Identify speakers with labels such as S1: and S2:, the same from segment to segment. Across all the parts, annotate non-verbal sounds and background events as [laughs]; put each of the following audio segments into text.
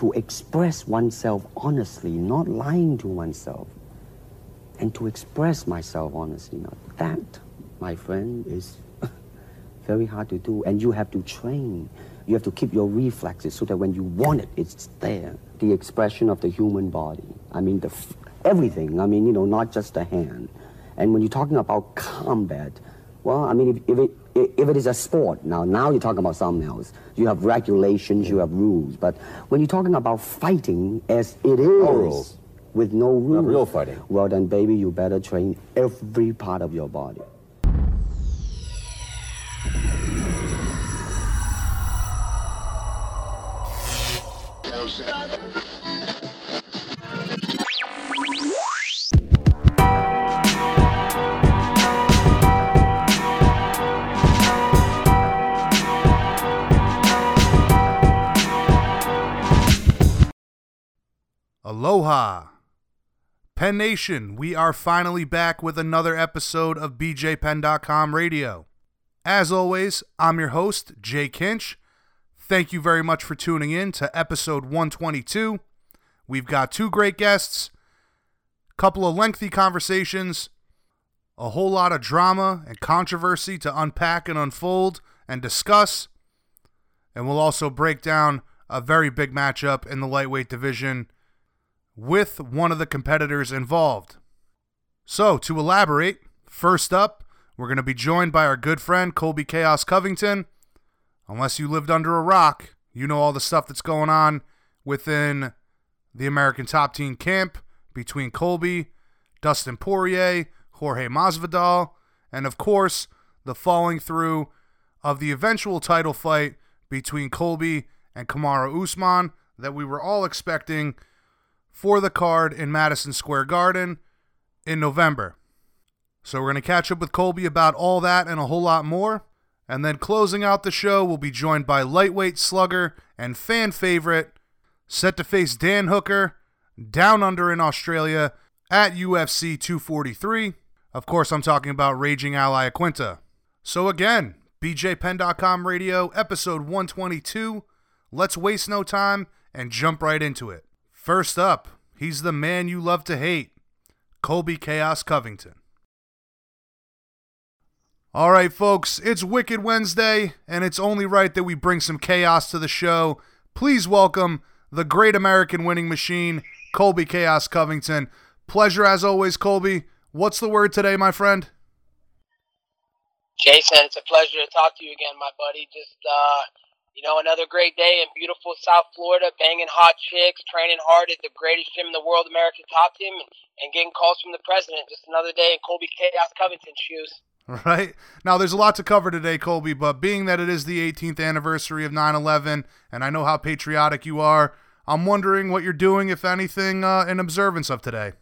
S1: to express oneself honestly, not lying to oneself, and to express myself honestly, now that, my friend, is [laughs] very hard to do. And you have to train. You have to keep your reflexes so that when you want it, it's there. The expression of the human body. I mean, the everything. I mean, you know, not just the hand. And when you're talking about combat, well, I mean, if, if it if it is a sport now, now you're talking about something else. You have regulations, you have rules. But when you're talking about fighting, as it is,
S2: rules.
S1: with no rules,
S2: real fighting.
S1: Well, then, baby, you better train every part of your body.
S3: Aloha. Penn Nation, we are finally back with another episode of BJPenn.com radio. As always, I'm your host, Jay Kinch. Thank you very much for tuning in to episode 122. We've got two great guests, a couple of lengthy conversations, a whole lot of drama and controversy to unpack and unfold and discuss. And we'll also break down a very big matchup in the lightweight division with one of the competitors involved. So, to elaborate, first up, we're going to be joined by our good friend Colby Chaos Covington. Unless you lived under a rock, you know all the stuff that's going on within the American Top Team camp between Colby, Dustin Poirier, Jorge Masvidal, and of course, the falling through of the eventual title fight between Colby and Kamaru Usman that we were all expecting for the card in Madison Square Garden in November. So we're going to catch up with Colby about all that and a whole lot more. And then closing out the show, we'll be joined by lightweight slugger and fan favorite, set to face Dan Hooker down under in Australia at UFC 243. Of course, I'm talking about Raging Al Iaquinta. So again, BJPenn.com radio, episode 122. Let's waste no time and jump right into it. First up, he's the man you love to hate, Colby Chaos Covington. All right, folks, it's Wicked Wednesday, and it's only right that we bring some chaos to the show. Please welcome the great American winning machine, Colby Chaos Covington. Pleasure as always, Colby. What's the word today, my friend?
S4: Jason, it's a pleasure to talk to you again, my buddy. Just, uh, you know, another great day in beautiful South Florida, banging hot chicks, training hard at the greatest gym in the world, American Top Team, and, and getting calls from the president. Just another day in Colby Chaos Covington shoes. [laughs]
S3: Right. Now, there's a lot to cover today, Colby, but being that it is the 18th anniversary of 9 11, and I know how patriotic you are, I'm wondering what you're doing, if anything, uh, in observance of today.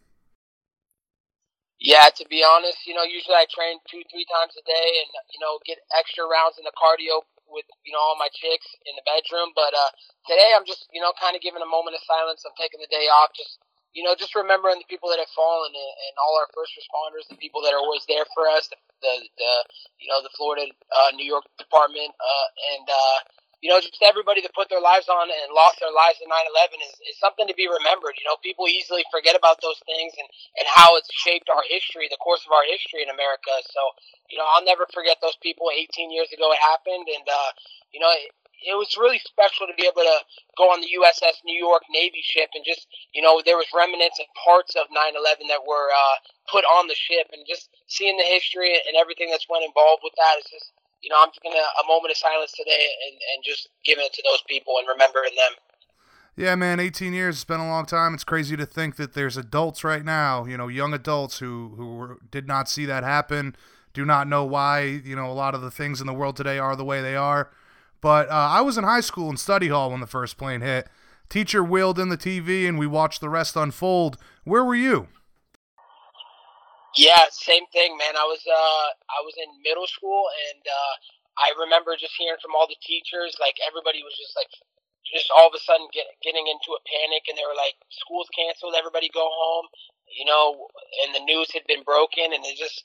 S4: Yeah, to be honest, you know, usually I train two, three times a day and, you know, get extra rounds in the cardio with, you know, all my chicks in the bedroom. But uh, today I'm just, you know, kind of giving a moment of silence. I'm taking the day off, just, you know, just remembering the people that have fallen and, and all our first responders, the people that are always there for us, the, the, the you know, the Florida, uh, New York Department, uh, and, uh, you know, just everybody that put their lives on and lost their lives in 9/11 is, is something to be remembered. You know, people easily forget about those things and and how it's shaped our history, the course of our history in America. So, you know, I'll never forget those people. 18 years ago, it happened, and uh, you know, it, it was really special to be able to go on the USS New York Navy ship and just, you know, there was remnants and parts of 9/11 that were uh, put on the ship, and just seeing the history and everything that's went involved with that is just you know, I'm just gonna a moment of silence today and, and just giving it to those people and remembering them.
S3: Yeah, man, 18 years It's been a long time. It's crazy to think that there's adults right now, you know, young adults who who were, did not see that happen, do not know why, you know, a lot of the things in the world today are the way they are. But uh, I was in high school in study hall when the first plane hit. teacher wheeled in the TV and we watched the rest unfold. Where were you?
S4: Yeah, same thing, man. I was uh I was in middle school and uh I remember just hearing from all the teachers, like everybody was just like just all of a sudden get, getting into a panic and they were like school's canceled everybody go home you know and the news had been broken and it just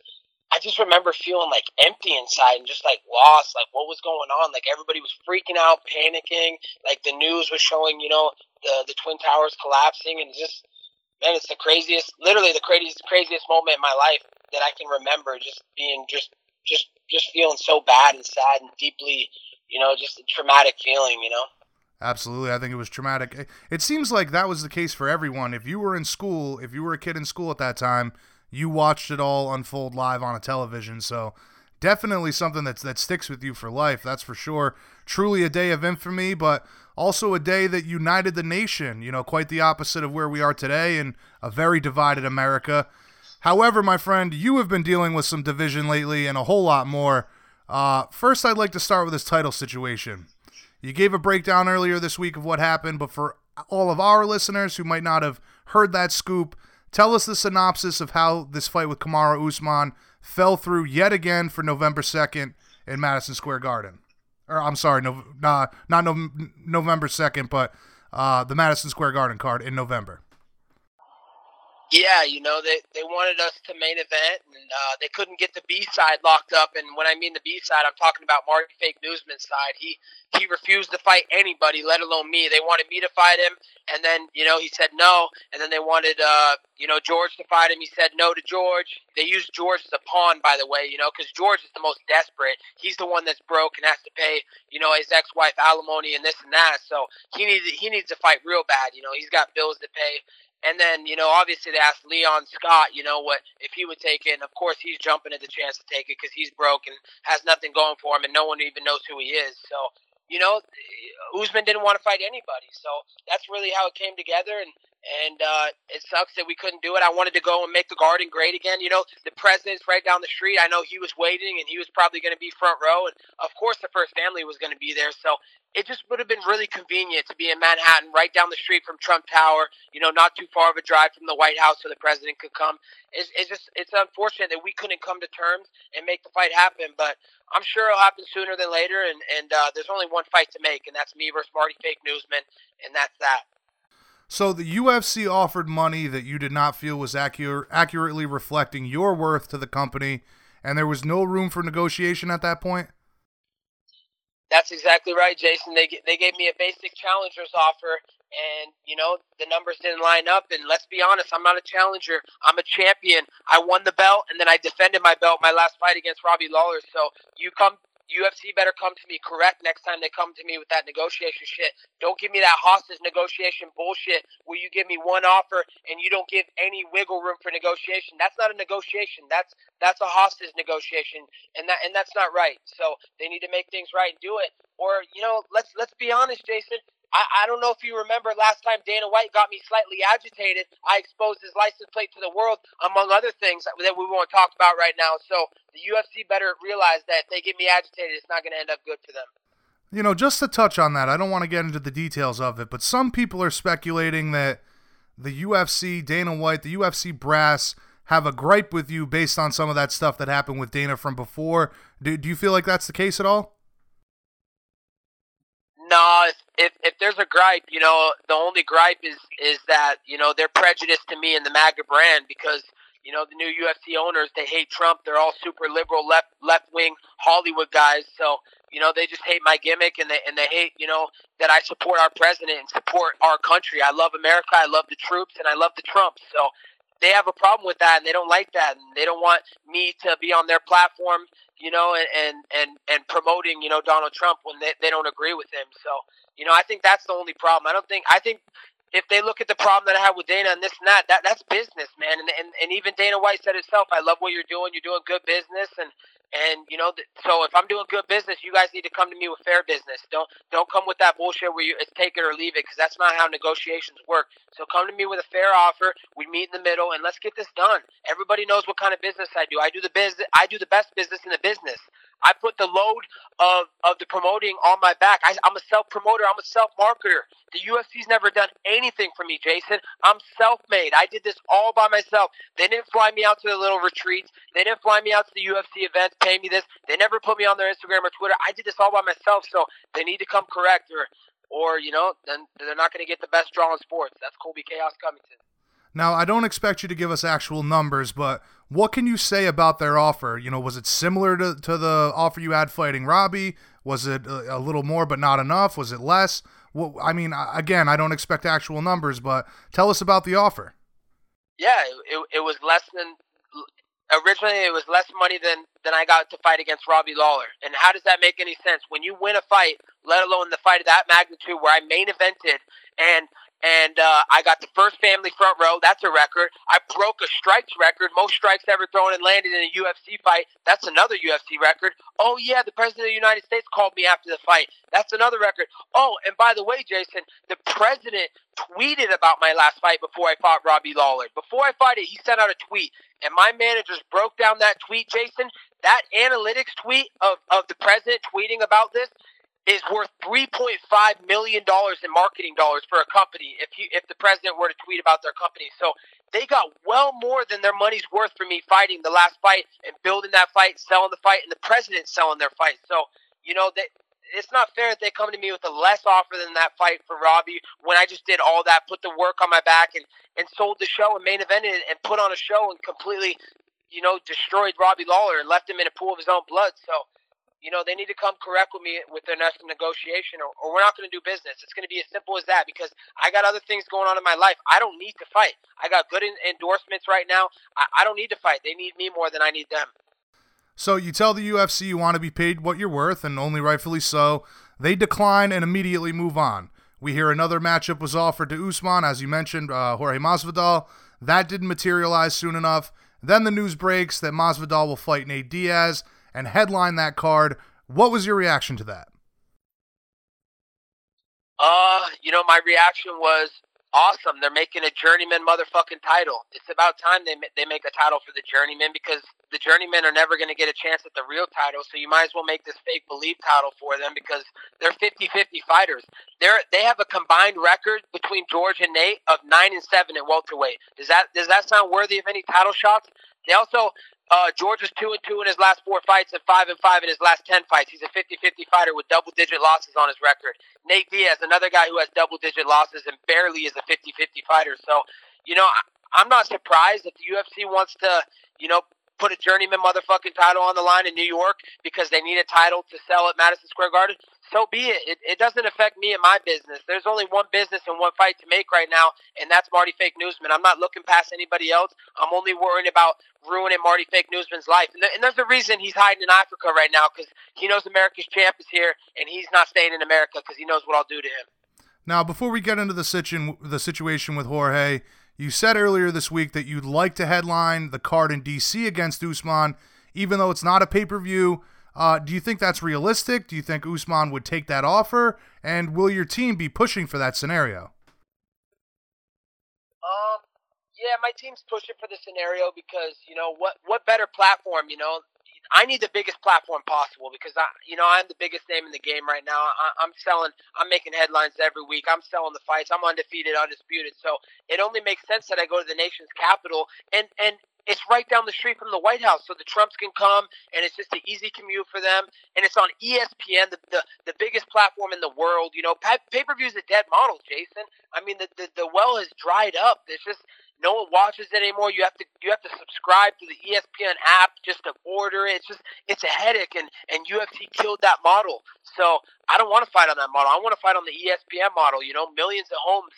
S4: i just remember feeling like empty inside and just like lost like what was going on like everybody was freaking out panicking like the news was showing you know the the twin towers collapsing and just man it's the craziest literally the craziest craziest moment in my life that i can remember just being just just just feeling so bad and sad and deeply you know just a traumatic feeling you know
S3: Absolutely. I think it was traumatic. It seems like that was the case for everyone. If you were in school, if you were a kid in school at that time, you watched it all unfold live on a television. So definitely something that's that sticks with you for life. That's for sure. Truly a day of infamy, but also a day that united the nation. You know, quite the opposite of where we are today in a very divided America. However, my friend, you have been dealing with some division lately and a whole lot more. Uh, first, I'd like to start with this title situation. You gave a breakdown earlier this week of what happened, but for all of our listeners who might not have heard that scoop, tell us the synopsis of how this fight with Kamaru Usman fell through yet again for November 2nd in Madison Square Garden. Or I'm sorry, no, nah, not no, November 2nd, but uh, the Madison Square Garden card in November.
S4: Yeah, you know they they wanted us to main event, and uh, they couldn't get the B side locked up. And when I mean the B side, I'm talking about Marty Fake Newsman's side. He he refused to fight anybody, let alone me. They wanted me to fight him, and then you know he said no. And then they wanted uh, you know George to fight him. He said no to George. They used George as a pawn, by the way. You know because George is the most desperate. He's the one that's broke and has to pay you know his ex-wife alimony and this and that. So he needs he needs to fight real bad. You know he's got bills to pay. And then, you know, obviously they asked Leon Scott, you know, what if he would take it. And of course, he's jumping at the chance to take it because he's broke and has nothing going for him, and no one even knows who he is. So, you know, Usman didn't want to fight anybody. So that's really how it came together. And and uh, it sucks that we couldn't do it. I wanted to go and make the Garden great again. You know, the president's right down the street. I know he was waiting, and he was probably going to be front row, and of course the first family was going to be there. So it just would have been really convenient to be in Manhattan, right down the street from Trump Tower. You know, not too far of a drive from the White House, so the president could come. It's, it's just it's unfortunate that we couldn't come to terms and make the fight happen, but I'm sure it'll happen sooner than later. And and uh, there's only one fight to make, and that's me versus Marty Fake Newsman, and that's that.
S3: So the UFC offered money that you did not feel was accurate, accurately reflecting your worth to the company, and there was no room for negotiation at that point.
S4: That's exactly right, Jason. They they gave me a basic challenger's offer, and you know the numbers didn't line up. And let's be honest, I'm not a challenger. I'm a champion. I won the belt, and then I defended my belt my last fight against Robbie Lawler. So you come UFC better come to me correct next time they come to me with that negotiation shit. Don't give me that hostage negotiation bullshit where you give me one offer and you don't give any wiggle room for negotiation. That's not a negotiation. That's that's a hostage negotiation, and that and that's not right. So they need to make things right and do it. Or you know, let's let's be honest, Jason. I, I don't know if you remember last time Dana White got me slightly agitated. I exposed his license plate to the world, among other things that we won't talk about right now. So the UFC better realize that if they get me agitated, it's not going to end up good for them.
S3: You know, just to touch on that, I don't want to get into the details of it, but some people are speculating that the UFC, Dana White, the UFC brass have a gripe with you based on some of that stuff that happened with Dana from before. Do, do you feel like that's the case at all?
S4: No, if, if, if there's a gripe, you know, the only gripe is is that you know they're prejudiced to me and the MAGA brand because you know the new UFC owners they hate Trump. They're all super liberal, left left wing Hollywood guys. So you know they just hate my gimmick and they and they hate you know that I support our president and support our country. I love America. I love the troops and I love the Trump. So they have a problem with that and they don't like that and they don't want me to be on their platform you know, and, and, and, promoting, you know, Donald Trump when they, they don't agree with him. So, you know, I think that's the only problem. I don't think, I think if they look at the problem that I have with Dana and this and that, that that's business, man. And, and, and even Dana White said himself, I love what you're doing. You're doing good business. And, and you know, so if I'm doing good business, you guys need to come to me with fair business. Don't don't come with that bullshit where you it's take it or leave it because that's not how negotiations work. So come to me with a fair offer. We meet in the middle and let's get this done. Everybody knows what kind of business I do. I do the business. I do the best business in the business. I put the load of, of the promoting on my back. I, I'm a self promoter. I'm a self marketer. The UFC's never done anything for me, Jason. I'm self made. I did this all by myself. They didn't fly me out to the little retreats. They didn't fly me out to the UFC events, pay me this. They never put me on their Instagram or Twitter. I did this all by myself. So they need to come correct, or or you know, then they're not going to get the best draw in sports. That's Colby Chaos Covington.
S3: Now, I don't expect you to give us actual numbers, but what can you say about their offer? You know, was it similar to, to the offer you had fighting Robbie? Was it a, a little more but not enough? Was it less? Well, I mean, again, I don't expect actual numbers, but tell us about the offer.
S4: Yeah, it, it was less than originally it was less money than than I got to fight against Robbie Lawler. And how does that make any sense? When you win a fight, let alone the fight of that magnitude where I main evented and and uh, I got the first family front row. That's a record. I broke a strikes record, most strikes ever thrown and landed in a UFC fight. That's another UFC record. Oh yeah, the president of the United States called me after the fight. That's another record. Oh, and by the way, Jason, the president tweeted about my last fight before I fought Robbie Lawler. Before I fought it, he sent out a tweet, and my managers broke down that tweet, Jason. That analytics tweet of, of the president tweeting about this is worth three point five million dollars in marketing dollars for a company if you if the president were to tweet about their company. So they got well more than their money's worth for me fighting the last fight and building that fight, selling the fight, and the president selling their fight. So you know that it's not fair that they come to me with a less offer than that fight for Robbie when I just did all that, put the work on my back, and and sold the show and main evented and put on a show and completely, you know, destroyed Robbie Lawler and left him in a pool of his own blood. So you know, they need to come correct with me with their next negotiation, or, or we're not going to do business. It's going to be as simple as that because I got other things going on in my life. I don't need to fight. I got good in- endorsements right now. I-, I don't need to fight. They need me more than I need them.
S3: So you tell the UFC you want to be paid what you're worth, and only rightfully so. They decline and immediately move on. We hear another matchup was offered to Usman, as you mentioned, uh, Jorge Masvidal. That didn't materialize soon enough. Then the news breaks that Masvidal will fight Nate Diaz and headline that card. What was your reaction to that?
S4: Uh, you know, my reaction was awesome. They're making a journeyman motherfucking title. It's about time they they make a title for the journeyman because the journeymen are never going to get a chance at the real title. So you might as well make this fake believe title for them because they're 50-50 fighters. They're they have a combined record between George and Nate of 9 and 7 at welterweight. Does that does that sound worthy of any title shots? They also uh, George is two and two in his last four fights and five and five in his last ten fights. He's a 50-50 fighter with double-digit losses on his record. Nate Diaz, another guy who has double-digit losses and barely is a 50-50 fighter. So, you know, I'm not surprised if the UFC wants to, you know, put a journeyman motherfucking title on the line in New York because they need a title to sell at Madison Square Garden, so be it. It, it doesn't affect me and my business. There's only one business and one fight to make right now, and that's Marty Fake Newsman. I'm not looking past anybody else. I'm only worrying about ruining Marty Fake Newsman's life. And, th- and there's a reason he's hiding in Africa right now because he knows America's champ is here, and he's not staying in America because he knows what I'll do to him.
S3: Now, before we get into the, situ- the situation with Jorge, you said earlier this week that you'd like to headline the card in DC against Usman, even though it's not a pay per view. Uh, do you think that's realistic? Do you think Usman would take that offer? And will your team be pushing for that scenario?
S4: Um, yeah, my team's pushing for the scenario because you know what? What better platform? You know, I need the biggest platform possible because I, you know, I'm the biggest name in the game right now. I, am selling, I'm making headlines every week. I'm selling the fights. I'm undefeated, undisputed. So it only makes sense that I go to the nation's capital and and it's right down the street from the White House, so the Trumps can come, and it's just an easy commute for them. And it's on ESPN, the the, the biggest platform in the world. You know, pay per view is a dead model, Jason. I mean, the, the the well has dried up. There's just no one watches it anymore. You have to you have to subscribe to the ESPN app just to order it. It's just it's a headache, and and UFC killed that model. So I don't want to fight on that model. I want to fight on the ESPN model. You know, millions of homes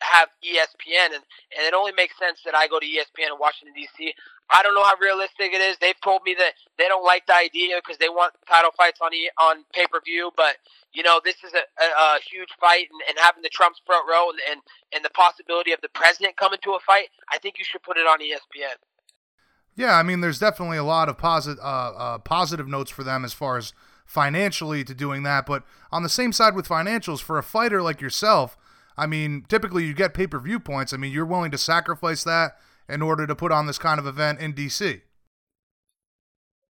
S4: have ESPN, and, and it only makes sense that I go to ESPN in Washington D.C. I don't know how realistic it is. They've told me that they don't like the idea because they want title fights on e, on pay per view. But you know, this is a, a, a huge fight, and, and, having the Trumps front row and, and and the possibility of the president coming to a fight, I think you should put it on ESPN.
S3: Yeah, I mean, there's definitely a lot of uh, uh, positive notes for them as far as financially to doing that. But on the same side with financials, for a fighter like yourself, I mean, typically you get pay per view points. I mean, you're willing to sacrifice that in order to put on this kind of event in DC.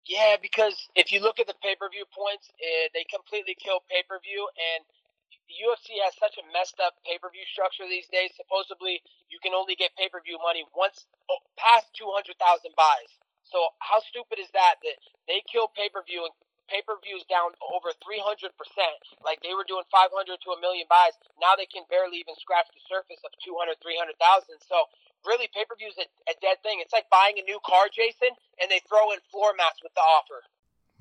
S4: Yeah, because if you look at the pay per view points, eh, they completely kill pay per view, and the UFC has such a messed up pay per view structure these days. Supposedly, you can only get pay per view money once oh, past two hundred thousand buys. So how stupid is that? That they kill pay per view and pay per views down over three hundred percent. Like they were doing five hundred to a million buys. Now they can barely even scratch the surface of 200, 300,000. So really pay per view is a, a dead thing. It's like buying a new car, Jason, and they throw in floor mats with the offer.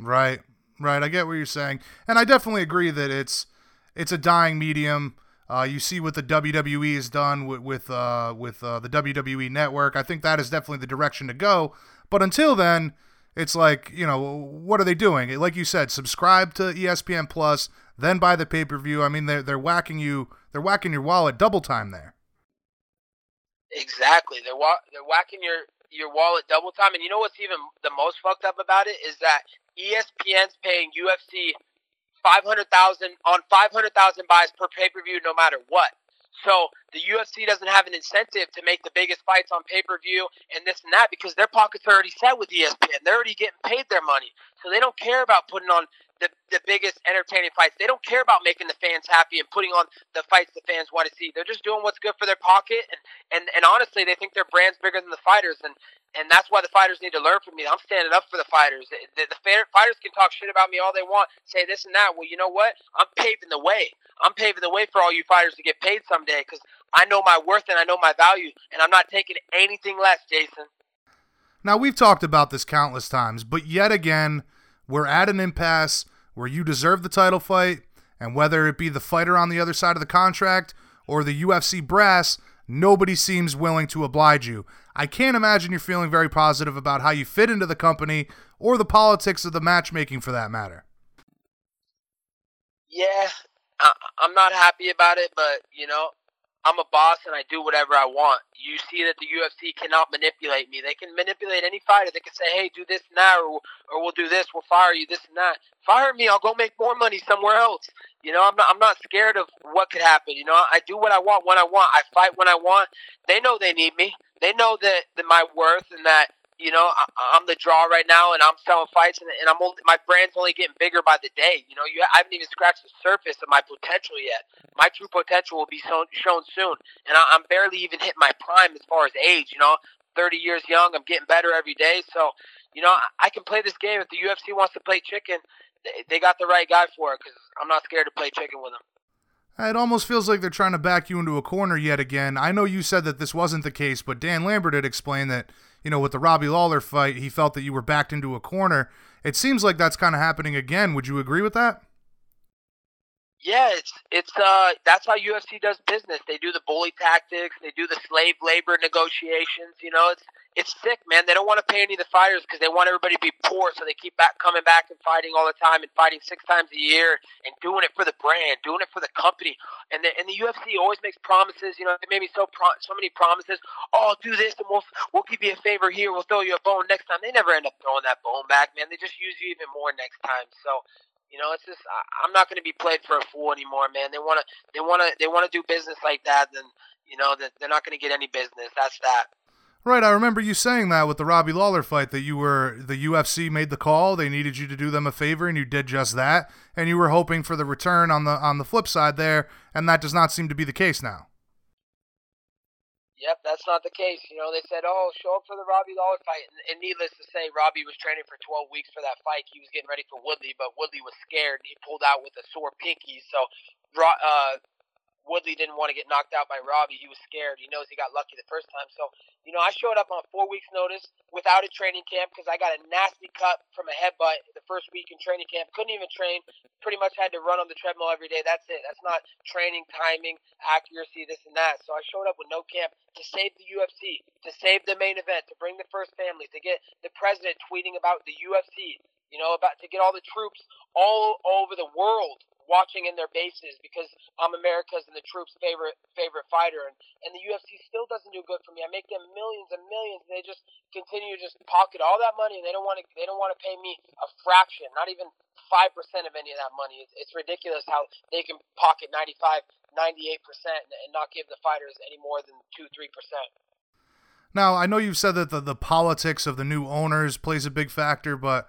S3: Right, right. I get what you're saying, and I definitely agree that it's it's a dying medium. Uh, you see what the WWE has done with with uh, with uh, the WWE Network. I think that is definitely the direction to go. But until then, it's like you know what are they doing? Like you said, subscribe to ESPN Plus, then buy the pay per view. I mean, they're they're whacking you, they're whacking your wallet double time there.
S4: Exactly. They're wa- they're whacking your your wallet double time. And you know what's even the most fucked up about it is that ESPN's paying UFC five hundred thousand on five hundred thousand buys per pay per view, no matter what. So the UFC doesn't have an incentive to make the biggest fights on pay per view and this and that because their pockets are already set with ESPN. They're already getting paid their money, so they don't care about putting on the, the biggest entertaining fights. They don't care about making the fans happy and putting on the fights the fans want to see. They're just doing what's good for their pocket, and and, and honestly, they think their brand's bigger than the fighters, and and that's why the fighters need to learn from me. I'm standing up for the fighters. The, the, the fighters can talk shit about me all they want, say this and that. Well, you know what? I'm paving the way. I'm paving the way for all you fighters to get paid someday because I know my worth and I know my value, and I'm not taking anything less, Jason.
S3: Now we've talked about this countless times, but yet again we're at an impasse where you deserve the title fight, and whether it be the fighter on the other side of the contract or the UFC brass, nobody seems willing to oblige you. I can't imagine you're feeling very positive about how you fit into the company or the politics of the matchmaking for that matter.
S4: Yeah, I, am not happy about it, but you know, I'm a boss and I do whatever I want. You see that the UFC cannot manipulate me. They can manipulate any fighter. They can say, "Hey, do this now," or, or "We'll do this. We'll fire you." This and that. Fire me. I'll go make more money somewhere else. You know, I'm not. I'm not scared of what could happen. You know, I do what I want when I want. I fight when I want. They know they need me. They know that, that my worth and that you know, I, am the draw right now, and I'm selling fights, and, and I'm only, my brand's only getting bigger by the day. You know, you I haven't even scratched the surface of my potential yet. My true potential will be shown, shown soon, and I, I'm barely even hitting my prime as far as age. You know, 30 years young. I'm getting better every day, so you know, I, can play this game. If the UFC wants to play chicken, they got the right guy for it because I'm not scared to play chicken with them.
S3: It almost feels like they're trying to back you into a corner yet again. I know you said that this wasn't the case, but Dan Lambert had explained that you know, with the Robbie Lawler fight, he felt that you were backed into a corner. It seems like that's kind of happening again. Would you agree with that?
S4: Yeah, it's it's uh that's how UFC does business. They do the bully tactics, they do the slave labor negotiations. You know, it's it's sick, man. They don't want to pay any of the fighters because they want everybody to be poor, so they keep back coming back and fighting all the time and fighting six times a year and doing it for the brand, doing it for the company. And the and the UFC always makes promises. You know, they made me so pro- so many promises. Oh, I'll do this and we'll we'll give you a favor here. We'll throw you a bone next time. They never end up throwing that bone back, man. They just use you even more next time. So you know, it's just I, I'm not going to be played for a fool anymore, man. They want to they want to they want to do business like that, then you know they're not going to get any business. That's that.
S3: Right, I remember you saying that with the Robbie Lawler fight that you were the UFC made the call, they needed you to do them a favor and you did just that, and you were hoping for the return on the on the flip side there, and that does not seem to be the case now.
S4: Yep, that's not the case. You know, they said, "Oh, show up for the Robbie Lawler fight," and, and needless to say, Robbie was training for 12 weeks for that fight. He was getting ready for Woodley, but Woodley was scared. And he pulled out with a sore pinky. So, uh, Woodley didn't want to get knocked out by Robbie. He was scared. He knows he got lucky the first time. So, you know, I showed up on four weeks' notice without a training camp because I got a nasty cut from a headbutt the first week in training camp. Couldn't even train. Pretty much had to run on the treadmill every day. That's it. That's not training, timing, accuracy, this and that. So I showed up with no camp to save the UFC, to save the main event, to bring the first family, to get the president tweeting about the UFC. You know, about to get all the troops all over the world watching in their bases because I'm America's and the troops' favorite favorite fighter, and and the UFC still doesn't do good for me. I make them millions and millions, and they just continue to just pocket all that money, and they don't want to they don't want to pay me a fraction, not even five percent of any of that money. It's, it's ridiculous how they can pocket 95, 98 percent and not give the fighters any more than two, three percent.
S3: Now I know you've said that the, the politics of the new owners plays a big factor, but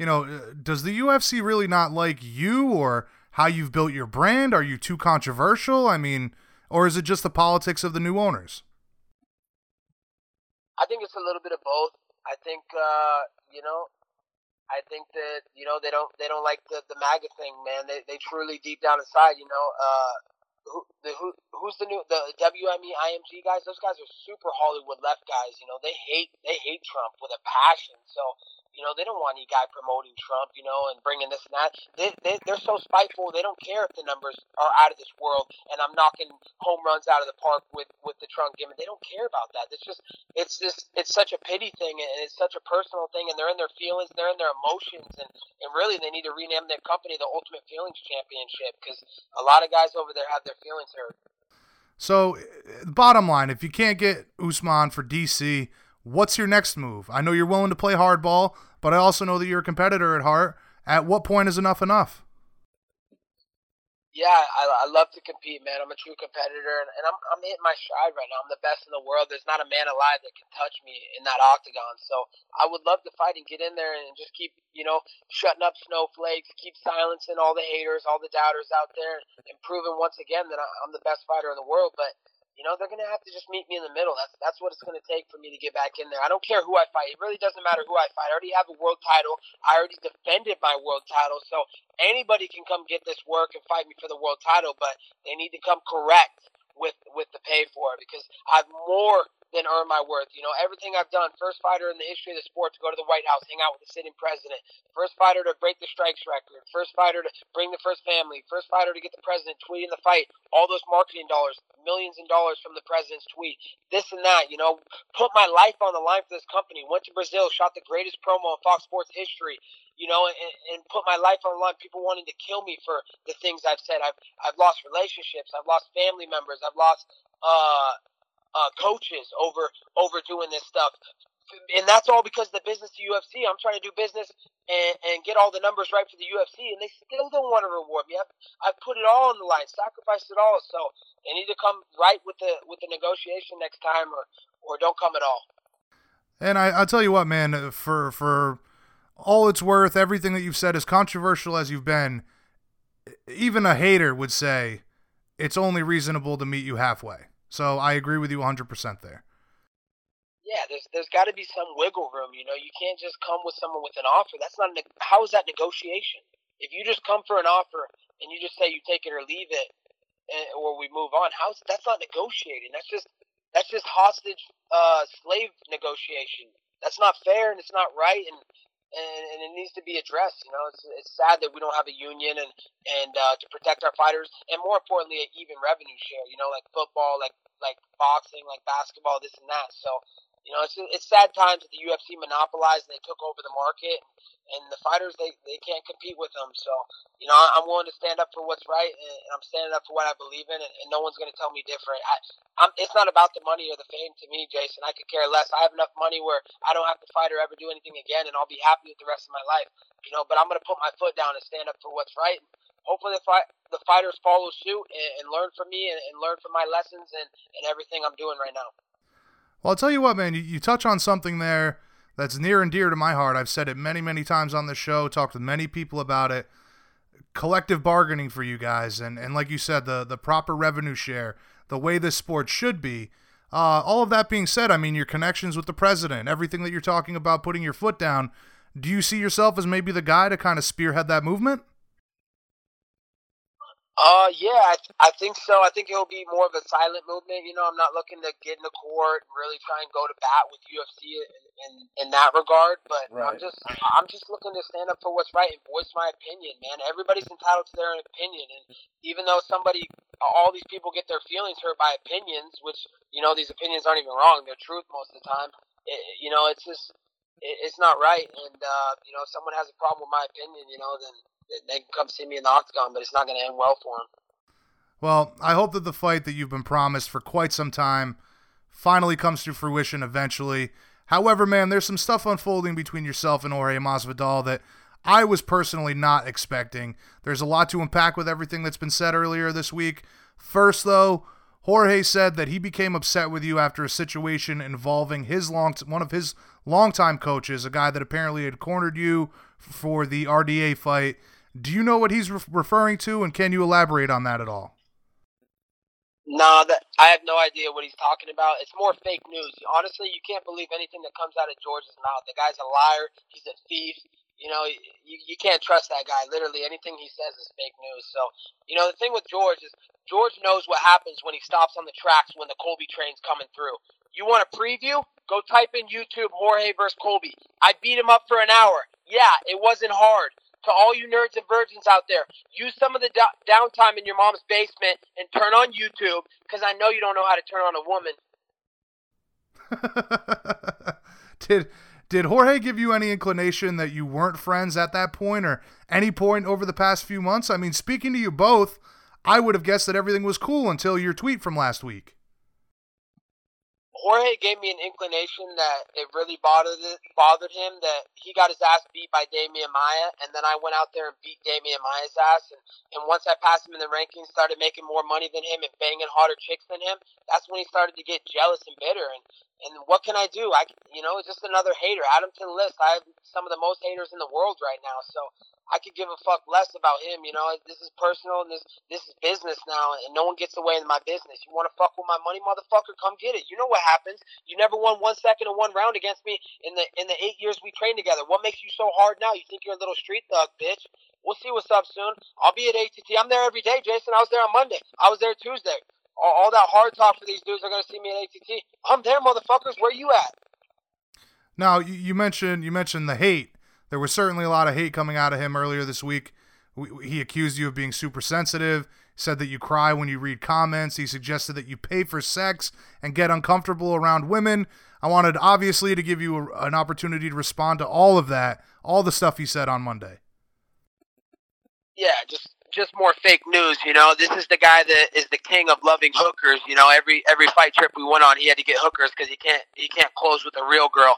S3: you know, uh, does the UFC really not like you or how you've built your brand? Are you too controversial? I mean, or is it just the politics of the new owners?
S4: I think it's a little bit of both. I think uh, you know, I think that you know they don't they don't like the the MAGA thing, man. They they truly deep down inside, you know, uh, who the who who's the new the WME IMG guys? Those guys are super Hollywood left guys. You know, they hate they hate Trump with a passion. So you know, they don't want any guy promoting Trump, you know, and bringing this and that. They, they, they're so spiteful. They don't care if the numbers are out of this world and I'm knocking home runs out of the park with, with the Trump gimmick. They don't care about that. It's just, it's just, it's such a pity thing and it's such a personal thing and they're in their feelings, they're in their emotions. And, and really, they need to rename their company the Ultimate Feelings Championship because a lot of guys over there have their feelings hurt.
S3: So, eh, eh, bottom line, if you can't get Usman for DC, What's your next move? I know you're willing to play hardball, but I also know that you're a competitor at heart. At what point is enough enough?
S4: Yeah, I, I love to compete, man. I'm a true competitor, and, and I'm I'm hitting my stride right now. I'm the best in the world. There's not a man alive that can touch me in that octagon. So I would love to fight and get in there and just keep, you know, shutting up snowflakes, keep silencing all the haters, all the doubters out there, and proving once again that I'm the best fighter in the world. But you know, they're going to have to just meet me in the middle. That's that's what it's going to take for me to get back in there. I don't care who I fight. It really doesn't matter who I fight. I already have a world title. I already defended my world title. So anybody can come get this work and fight me for the world title, but they need to come correct with with the pay for it because I've more than earn my worth. You know, everything I've done, first fighter in the history of the sport to go to the White House, hang out with the sitting president, first fighter to break the strikes record, first fighter to bring the first family, first fighter to get the president tweeting the fight, all those marketing dollars, millions and dollars from the president's tweet, this and that, you know, put my life on the line for this company, went to Brazil, shot the greatest promo in Fox Sports history, you know, and, and put my life on the line. People wanting to kill me for the things I've said. I've I've lost relationships. I've lost family members. I've lost uh, uh, coaches over over doing this stuff. And that's all because the business to UFC. I'm trying to do business and, and get all the numbers right for the UFC, and they still don't want to reward me. I've, I've put it all on the line, sacrificed it all. So they need to come right with the with the negotiation next time, or or don't come at all.
S3: And I, I'll tell you what, man. For for all it's worth, everything that you've said, as controversial as you've been, even a hater would say it's only reasonable to meet you halfway. So I agree with you 100% there.
S4: Yeah, there's there's got to be some wiggle room. You know, you can't just come with someone with an offer. That's not how is that negotiation? If you just come for an offer and you just say you take it or leave it, and, eh, or we move on, how's that's not negotiating? That's just that's just hostage uh, slave negotiation. That's not fair and it's not right. And and, and it needs to be addressed. You know, it's, it's sad that we don't have a union and and uh, to protect our fighters, and more importantly, an even revenue share. You know, like football, like like boxing, like basketball, this and that. So you know, it's it's sad times that the UFC monopolized and they took over the market, and the fighters they, they can't compete with them. So, you know, I'm willing to stand up for what's right, and I'm standing up for what I believe in, and, and no one's going to tell me different. I, I'm, it's not about the money or the fame to me, Jason. I could care less. I have enough money where I don't have to fight or ever do anything again, and I'll be happy with the rest of my life. You know, but I'm going to put my foot down and stand up for what's right. Hopefully, the, fight, the fighters follow suit and, and learn from me and, and learn from my lessons and, and everything I'm doing right now.
S3: Well, I'll tell you what, man, you, you touch on something there that's near and dear to my heart. I've said it many, many times on the show, talked with many people about it. Collective bargaining for you guys, and, and like you said, the, the proper revenue share, the way this sport should be. Uh, all of that being said, I mean, your connections with the president, everything that you're talking about putting your foot down, do you see yourself as maybe the guy to kind of spearhead that movement?
S4: Uh, yeah, I, th- I think so. I think it'll be more of a silent movement. You know, I'm not looking to get in the court and really try and go to bat with UFC in in, in that regard. But right. I'm just I'm just looking to stand up for what's right and voice my opinion, man. Everybody's entitled to their opinion, and even though somebody, all these people get their feelings hurt by opinions, which you know these opinions aren't even wrong; they're truth most of the time. It, you know, it's just it, it's not right, and uh, you know, if someone has a problem with my opinion, you know, then they can come see me in the octagon, but it's not going to end well for them.
S3: Well, I hope that the fight that you've been promised for quite some time finally comes to fruition eventually. However, man, there's some stuff unfolding between yourself and Jorge Masvidal that I was personally not expecting. There's a lot to unpack with everything that's been said earlier this week. First, though, Jorge said that he became upset with you after a situation involving his long one of his longtime coaches, a guy that apparently had cornered you for the RDA fight. Do you know what he's re- referring to, and can you elaborate on that at all?
S4: No, that I have no idea what he's talking about. It's more fake news. Honestly, you can't believe anything that comes out of George's mouth. The guy's a liar. He's a thief. You know, you, you can't trust that guy. Literally, anything he says is fake news. So, you know, the thing with George is George knows what happens when he stops on the tracks when the Colby train's coming through. You want a preview? Go type in YouTube Jorge versus Colby. I beat him up for an hour. Yeah, it wasn't hard to all you nerds and virgins out there, use some of the do- downtime in your mom's basement and turn on YouTube because I know you don't know how to turn on
S3: a woman. [laughs] did did Jorge give you any inclination that you weren't friends at that point or any point over the past few months? I mean, speaking to you both, I would have guessed that everything was cool until your tweet from last week.
S4: Jorge gave me an inclination that it really bothered bothered him that he got his ass beat by Demian Maia, and then I went out there and beat Demian Maia's ass, and, and once I passed him in the rankings, started making more money than him and banging harder chicks than him. That's when he started to get jealous and bitter, and and what can I do? I you know, it's just another hater. The list. I have some of the most haters in the world right now, so I could give a fuck less about him. You know, this is personal and this this is business now, and no one gets away in my business. You want to fuck with my money, motherfucker? Come get it. You know what happens? You never won one second or one round against me in the in the eight years we trained together. What makes you so hard now? You think you're a little street thug, bitch? We'll see what's up soon. I'll be at ATT. I'm there every day, Jason. I was there on Monday. I was there Tuesday. All, that hard talk for these dudes are gonna see me at ATT. I'm there, motherfuckers. Where you at?
S3: Now you mentioned you mentioned the hate there was certainly a lot of hate coming out of him earlier this week. He accused you of being super sensitive, said that you cry when you read comments. He suggested that you pay for sex and get uncomfortable around women. I wanted, obviously, to give you a, an opportunity to respond to all of that, all the stuff he said on Monday.
S4: Yeah, just just more fake news. You know, this is the guy that is the king of loving hookers. You know, every every fight trip we went on, he had to get hookers because he can't he can't close with a real girl.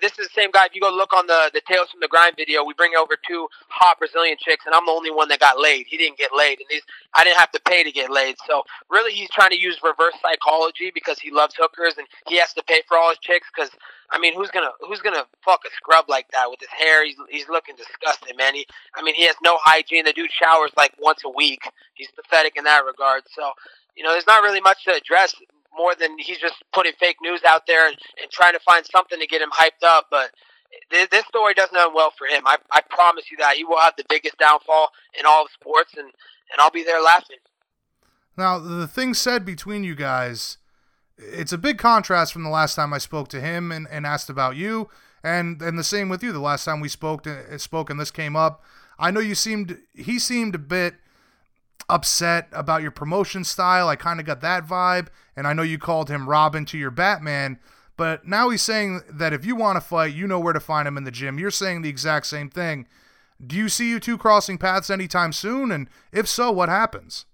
S4: This is the same guy. If you go look on the the Tales from the Grind video, we bring over two hot Brazilian chicks, and I'm the only one that got laid. He didn't get laid, and these I didn't have to pay to get laid. So really, he's trying to use reverse psychology because he loves hookers, and he has to pay for all his chicks because I mean, who's gonna who's gonna fuck a scrub like that with his hair? He's he's looking disgusting, man. He, I mean, he has no hygiene. The dude showers like once a week. He's pathetic in that regard. So, you know, there's not really much to address more than he's just putting fake news out there and, and trying to find something to get him hyped up. But this story doesn't end well for him. I, I promise you that he will have the biggest downfall in all of sports, and and I'll be there laughing.
S3: Now, the thing said between you guys it's a big contrast from the last time I spoke to him and, and asked about you, and and the same with you. The last time we spoke spoke and this came up, I know you seemed he seemed a bit upset about your promotion style. I kind of got that vibe, and I know you called him Robin to your Batman. But now he's saying that if you want to fight, you know where to find him in the gym. You're saying the exact same thing. Do you see you two crossing paths anytime soon? And if so, what happens?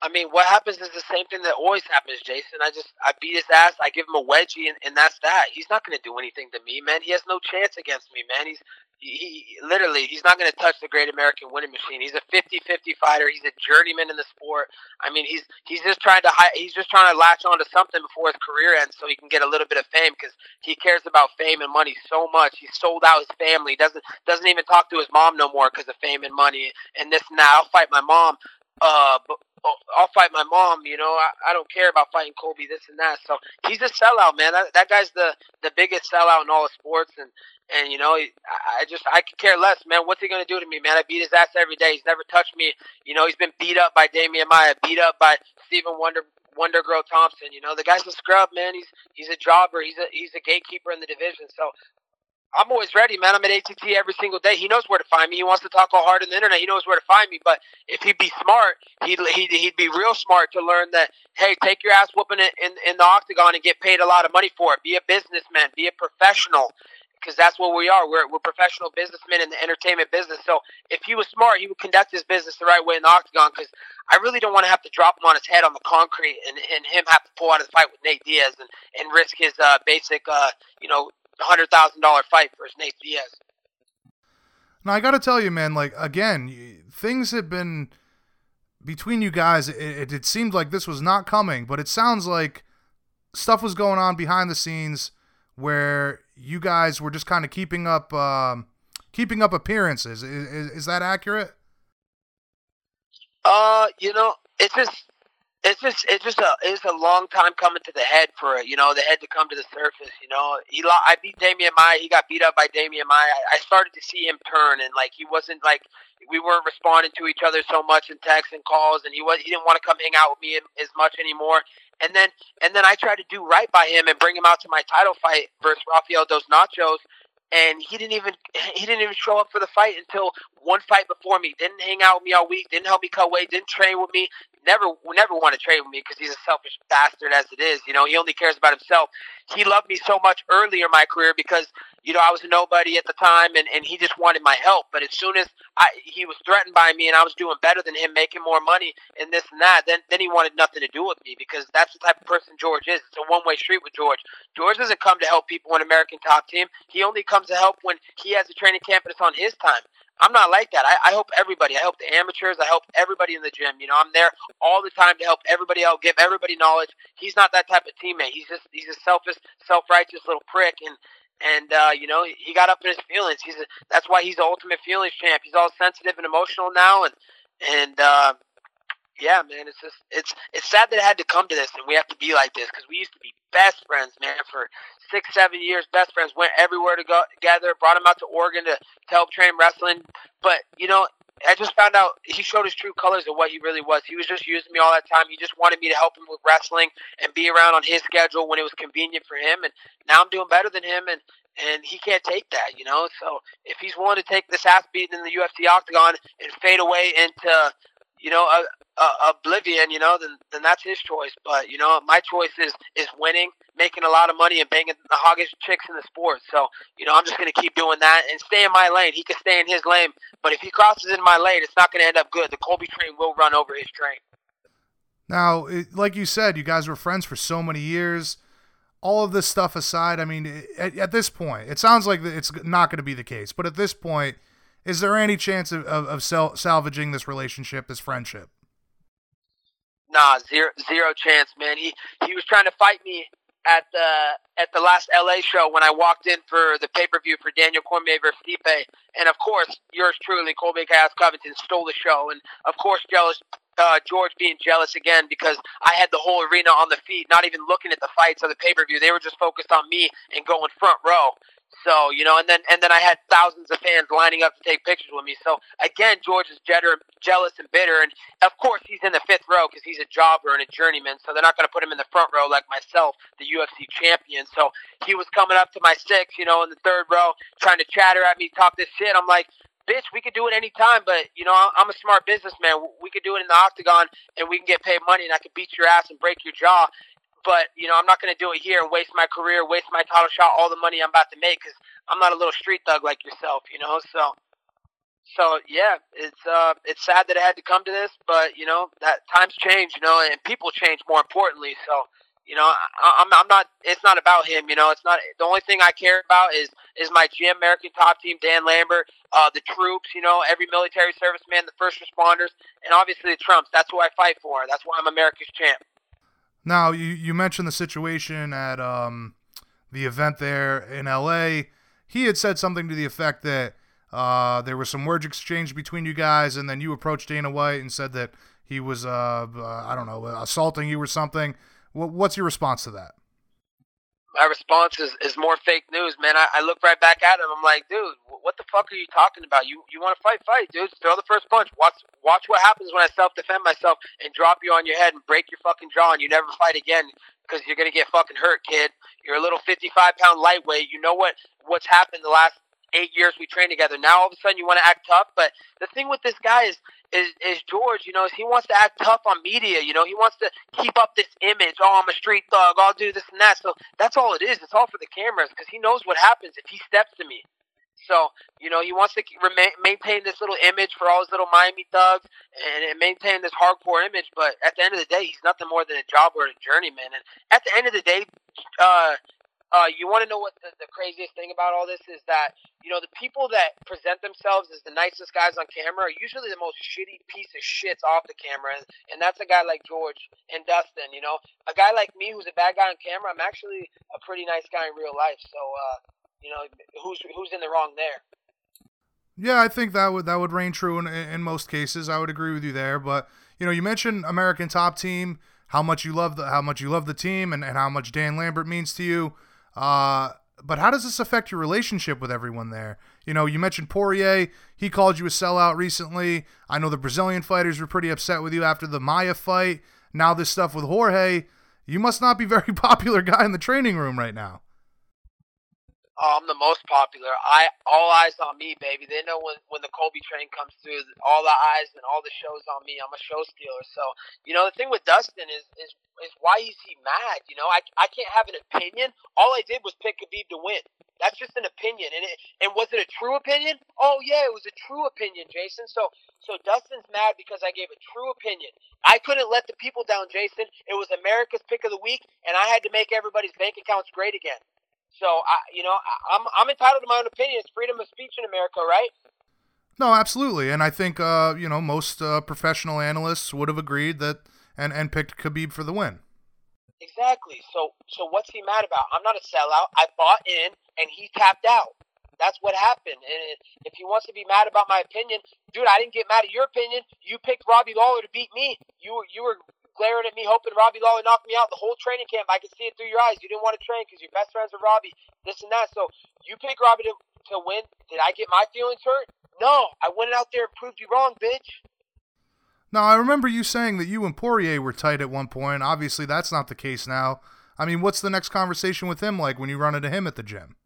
S4: I mean, what happens is the same thing that always happens, Jason. I just I beat his ass. I give him a wedgie, and, and that's that. He's not going to do anything to me, man. He has no chance against me, man. He's he, literally he's not going to touch the Great American Winning Machine. He's a 50-50 fighter. He's a journeyman in the sport. I mean, he's he's just trying to he's just trying to latch on to something before his career ends, so he can get a little bit of fame because he cares about fame and money so much. He sold out his family. doesn't doesn't even talk to his mom no more because of fame and money and this and that. I'll fight my mom. Uh, but I'll fight my mom. You know, I, I don't care about fighting Colby, this and that. So he's a sellout, man. That, that guy's the the biggest sellout in all of sports, and and you know, I, just I could care less, man. What's he gonna do to me, man? I beat his ass every day. He's never touched me. You know, he's been beat up by Demian Maia, beat up by Stephen Wonder Wonder Girl Thompson. You know, the guy's a scrub, man. He's he's a jobber. He's a he's a gatekeeper in the division. So I'm always ready, man. I'm at ATT every single day. He knows where to find me. He wants to talk all hard on the internet. He knows where to find me. But if he'd be smart, he'd he'd, he'd be real smart to learn that. Hey, take your ass whooping it in in the octagon and get paid a lot of money for it. Be a businessman. Be a professional. Because that's what we are. We're, we're professional businessmen in the entertainment business. So if he was smart, he would conduct his business the right way in the octagon. Because I really don't want to have to drop him on his head on the concrete and, and him have to pull out his fight with Nate Diaz and, and risk his uh, basic, uh, you know, hundred thousand dollar fight versus Nate Diaz.
S3: Now I got to tell you, man. Like again, things have been between you guys. It, it, it seemed like this was not coming, but it sounds like stuff was going on behind the scenes where you guys were just kind of keeping up um, keeping up appearances. Is, is, is that accurate?
S4: Uh, you know, it's just it's just it's just a it's a long time coming to the head for it, you know the head to come to the surface. You know, he I beat Demian Maia. He got beat up by Demian Maia. I started to see him turn, and like he wasn't like we weren't responding to each other so much in texts and calls, and he was he didn't want to come hang out with me as much anymore. And then and then I tried to do right by him and bring him out to my title fight versus Rafael dos Nachos, and he didn't even he didn't even show up for the fight until one fight before me. Didn't hang out with me all week. Didn't help me cut weight. Didn't train with me. Never never want to trade with me because he's a selfish bastard as it is. You know, he only cares about himself. He loved me so much earlier in my career because you know I was nobody at the time, and, and he just wanted my help. But as soon as I he was threatened by me, and I was doing better than him, making more money, and this and that, then then he wanted nothing to do with me because that's the type of person George is. It's a one way street with George. George doesn't come to help people in American Top Team. He only comes to help when he has a training camp and it's on his time. I'm not like that. I, I help everybody. I help the amateurs. I help everybody in the gym. You know, I'm there all the time to help everybody out, give everybody knowledge. He's not that type of teammate. He's just he's a selfish, self righteous little prick, and and uh, you know he got up in his feelings. He's a, that's why he's the ultimate feelings champ. He's all sensitive and emotional now, and and uh, yeah, man, it's just it's it's sad that it had to come to this, and we have to be like this because we used to be best friends, man, for six, seven years. Best friends went everywhere to go together. Brought him out to Oregon to, to help train wrestling. But you know, I just found out he showed his true colors of what he really was. He was just using me all that time. He just wanted me to help him with wrestling and be around on his schedule when it was convenient for him. And now I'm doing better than him, and and he can't take that, you know. So if he's willing to take this ass beating in the UFC octagon and fade away into you know, uh, uh, oblivion, you know, then then that's his choice. But you know, my choice is is winning, making a lot of money, and banging the hoggest chicks in the sport. So you know, I'm just gonna keep doing that and stay in my lane. He can stay in his lane, but if he crosses in my lane, it's not gonna end up good. The Colby train will run over his train.
S3: Now, it, like you said, you guys were friends for so many years. All of this stuff aside, I mean, at, at this point, it sounds like it's not going to be the case. But at this point, is there any chance of, of, of sal- salvaging this relationship, this friendship?
S4: Nah, zero zero chance, man. He he was trying to fight me at the at the last LA show when I walked in for the pay per view for Daniel Cormier versus Stipe, and of course, yours truly, Colby Chaos Covington, stole the show, and of course, jealous uh, George being jealous again because I had the whole arena on the feet, not even looking at the fights or the pay per view. They were just focused on me and going front row. So you know, and then and then I had thousands of fans lining up to take pictures with me. So again, George is jealous and bitter, and of course he's in the fifth row because he's a jobber and a journeyman. So they're not going to put him in the front row like myself, the UFC champion. So he was coming up to my six, you know, in the third row, trying to chatter at me, talk this shit. I'm like, bitch, we could do it anytime, but you know, I'm a smart businessman. We could do it in the octagon, and we can get paid money, and I could beat your ass and break your jaw but you know I'm not going to do it here and waste my career, waste my title shot, all the money I'm about to make because I'm not a little street thug like yourself, you know. So, so yeah, it's uh, it's sad that it had to come to this, but you know that times change, you know, and people change more importantly. So, you know, I, I'm I'm not. It's not about him, you know. It's not the only thing I care about is is my gym, American Top Team, Dan Lambert, uh, the troops, you know, every military serviceman, the first responders, and obviously the Trumps. That's who I fight for. That's why I'm America's champ.
S3: Now, you, you mentioned the situation at um, the event there in LA. He had said something to the effect that uh, there was some words exchanged between you guys, and then you approached Dana White and said that he was, uh, I don't know, assaulting you or something. What's your response to that?
S4: My response is, is more fake news, man. I, I look right back at him. I'm like, dude, what the fuck are you talking about? You you want to fight, fight, dude. Throw the first punch. Watch watch what happens when I self defend myself and drop you on your head and break your fucking jaw, and you never fight again because you're gonna get fucking hurt, kid. You're a little 55 pound lightweight. You know what what's happened the last eight years we trained together. Now all of a sudden you want to act tough, but the thing with this guy is is is George. You know, is he wants to act tough on media. You know, he wants to keep up this image. Oh, I'm a street thug. I'll do this and that. So that's all it is. It's all for the cameras because he knows what happens if he steps to me. So you know, he wants to remain, maintain this little image for all his little Miami thugs and, and maintain this hardcore image. But at the end of the day, he's nothing more than a jobber and a journeyman. And at the end of the day, uh, uh, you want to know what the, the craziest thing about all this is that you know the people that present themselves as the nicest guys on camera are usually the most shitty piece of shits off the camera, and, and that's a guy like George and Dustin. You know, a guy like me who's a bad guy on camera, I'm actually a pretty nice guy in real life. So uh, you know, who's who's in the wrong there?
S3: Yeah, I think that would that would reign true in in most cases. I would agree with you there. But you know, you mentioned American Top Team, how much you love the how much you love the team, and, and how much Dan Lambert means to you. Uh, but how does this affect your relationship with everyone there? You know, you mentioned Poirier. He called you a sellout recently. I know the Brazilian fighters were pretty upset with you after the Maia fight. Now this stuff with Jorge. You must not be [laughs] very popular guy in the training room right now.
S4: Oh, I'm the most popular. I all eyes on me, baby. They know when when the Colby train comes through, all the eyes and all the shows on me. I'm a show stealer. So you know the thing with Dustin is is is why is he mad? You know I I can't have an opinion. All I did was pick Khabib to win. That's just an opinion, and it and was it a true opinion? Oh yeah, it was a true opinion, Jason. So so Dustin's mad because I gave a true opinion. I couldn't let the people down, Jason. It was America's pick of the week, and I had to make everybody's bank accounts great again. So I, you know, I, am I'm entitled to my own opinion. It's freedom of speech in America, right?
S3: No, absolutely, and I think uh, you know most uh, professional analysts would have agreed that and and picked Khabib for the win.
S4: Exactly. So so what's he mad about? I'm not a sellout. I bought in and he tapped out. That's what happened. And if he wants to be mad about my opinion, dude, I didn't get mad at your opinion. You picked Robbie Lawler to beat me. You were you were glaring at me, hoping Robbie Lawler knocked me out the whole training camp. I could see it through your eyes. You didn't want to train because you're best friends are Robbie, this and that. So you picked Robbie to, to win. Did I get my feelings hurt? No. I went out there and proved you wrong, bitch.
S3: Now, I remember you saying that you and Poirier were tight at one point. Obviously, that's not the case now. I mean, what's the next conversation with him like when you run into him at the gym?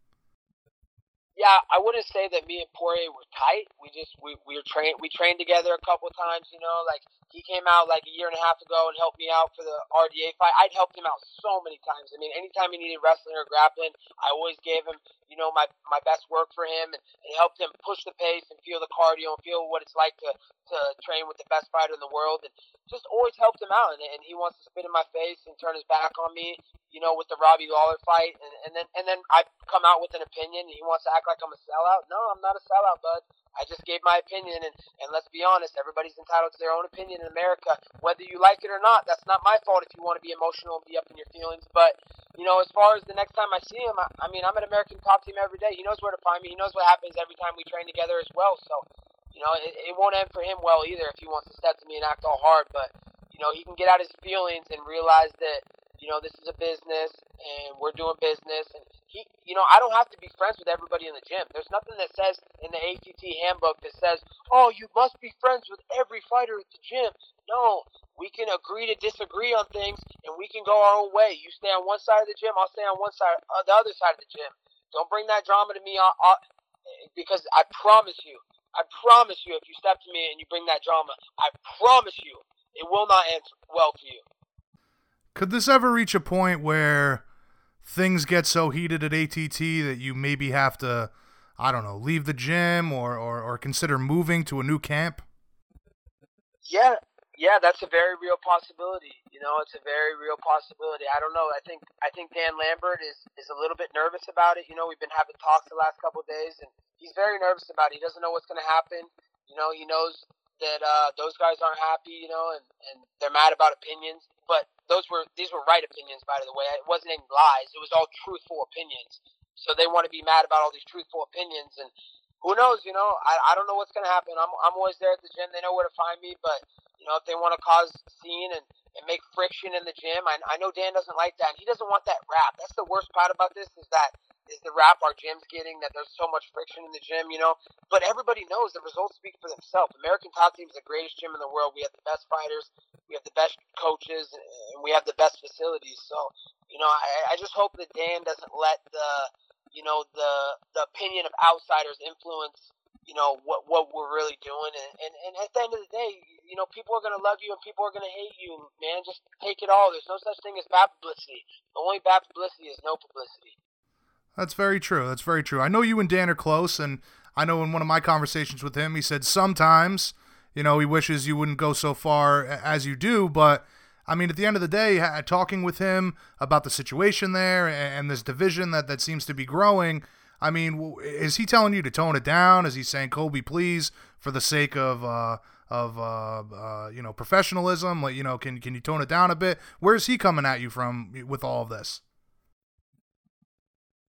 S4: yeah, I wouldn't say that me and Poirier were tight. We just we we were trained we trained together a couple of times. You know, like he came out like a year and a half ago and helped me out for the RDA fight. I'd helped him out so many times. I mean, anytime he needed wrestling or grappling, I always gave him you know my my best work for him and, and helped him push the pace and feel the cardio and feel what it's like to to train with the best fighter in the world and just always helped him out. And, and he wants to spit in my face and turn his back on me you know, with the Robbie Lawler fight, and, and then and then I come out with an opinion. And he wants to act like I'm a sellout. No, I'm not a sellout, bud. I just gave my opinion, and and let's be honest, everybody's entitled to their own opinion in America, whether you like it or not. That's not my fault if you want to be emotional and be up in your feelings. But you know, as far as the next time I see him, I, I mean, I'm an American Top Team every day. He knows where to find me. He knows what happens every time we train together as well. So, you know, it, it won't end for him well either if he wants to step to me and act all hard. But you know, he can get out his feelings and realize that you know, this is a business and we're doing business. And he, you know, I don't have to be friends with everybody in the gym. There's nothing that says in the ATT handbook that says, oh, you must be friends with every fighter at the gym. No, we can agree to disagree on things and we can go our own way. You stay on one side of the gym, I'll stay on one side, uh, the other side of the gym. Don't bring that drama to me uh, uh, because I promise you, I promise you, if you step to me and you bring that drama, I promise you, it will not end well for you.
S3: Could this ever reach a point where things get so heated at ATT that you maybe have to, I don't know, leave the gym or, or, or consider moving to a new camp?
S4: Yeah, yeah, that's a very real possibility. You know, it's a very real possibility. I don't know. I think I think Dan Lambert is is a little bit nervous about it. You know, we've been having talks the last couple of days, and he's very nervous about it. He doesn't know what's going to happen. You know, he knows that uh, those guys aren't happy. You know, and and they're mad about opinions but those were these were right opinions, by the way. It wasn't any lies. It was all truthful opinions. So they want to be mad about all these truthful opinions, and who knows? You know, I, I don't know what's gonna happen. I'm I'm always there at the gym. They know where to find me, but you know, if they want to cause scene and and make friction in the gym, I I know Dan doesn't like that. He doesn't want that rap. That's the worst part about this is that is the rap our gym's getting that there's so much friction in the gym, you know. But everybody knows the results speak for themselves. American Top Team is the greatest gym in the world. We have the best fighters, we have the best coaches, and we have the best facilities. So, you know, I, I just hope that Dan doesn't let the, you know, the the opinion of outsiders influence you know what what we're really doing and, and and at the end of the day you know people are going to love you and people are going to hate you man just take it all there's no such thing as bad publicity the only bad publicity is no publicity
S3: that's very true. That's very true. I know you and Dan are close, and I know in one of my conversations with him, he said sometimes, you know, he wishes you wouldn't go so far as you do, but. I mean, at the end of the day, talking with him about the situation there and this division that, that seems to be growing, I mean, is he telling you to tone it down? Is he saying, Kobe, please, for the sake of uh, of uh, uh, you know professionalism, like you know, can can you tone it down a bit? Where's he coming at you from with all of this?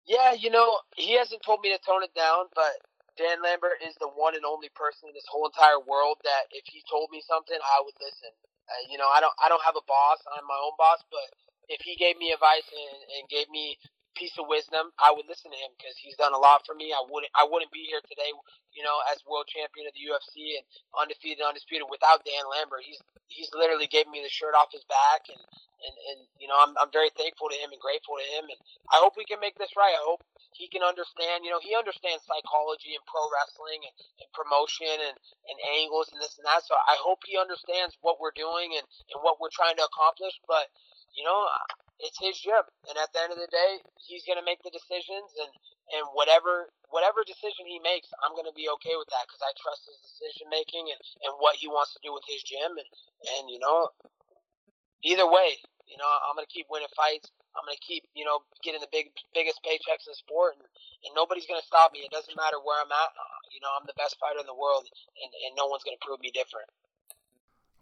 S4: Yeah, you know, he hasn't told me to tone it down, but Dan Lambert is the one and only person in this whole entire world that if he told me something, I would listen. Uh, you know, I don't I don't have a boss. I'm my own boss, but if he gave me advice and, and gave me piece of wisdom, I would listen to him because he's done a lot for me. I wouldn't I wouldn't be here today, you know, as world champion of the UFC and undefeated, undisputed without Dan Lambert. He's he's literally gave me the shirt off his back and and, and you know I'm I'm very thankful to him and grateful to him and I hope we can make this right. I hope he can understand. You know, he understands psychology and pro wrestling and, and promotion and and angles and this and that. So I hope he understands what we're doing and and what we're trying to accomplish. But you know, it's his gym, and at the end of the day, he's going to make the decisions, and and whatever whatever decision he makes, I'm going to be okay with that because I trust his decision making and and what he wants to do with his gym, and and you know, either way, you know, I'm going to keep winning fights. I'm going to keep, you know, getting the big biggest paychecks in sport, and, and nobody's going to stop me. It doesn't matter where I'm at. Uh, you know, I'm the best fighter in the world, and, and no one's going to prove me different.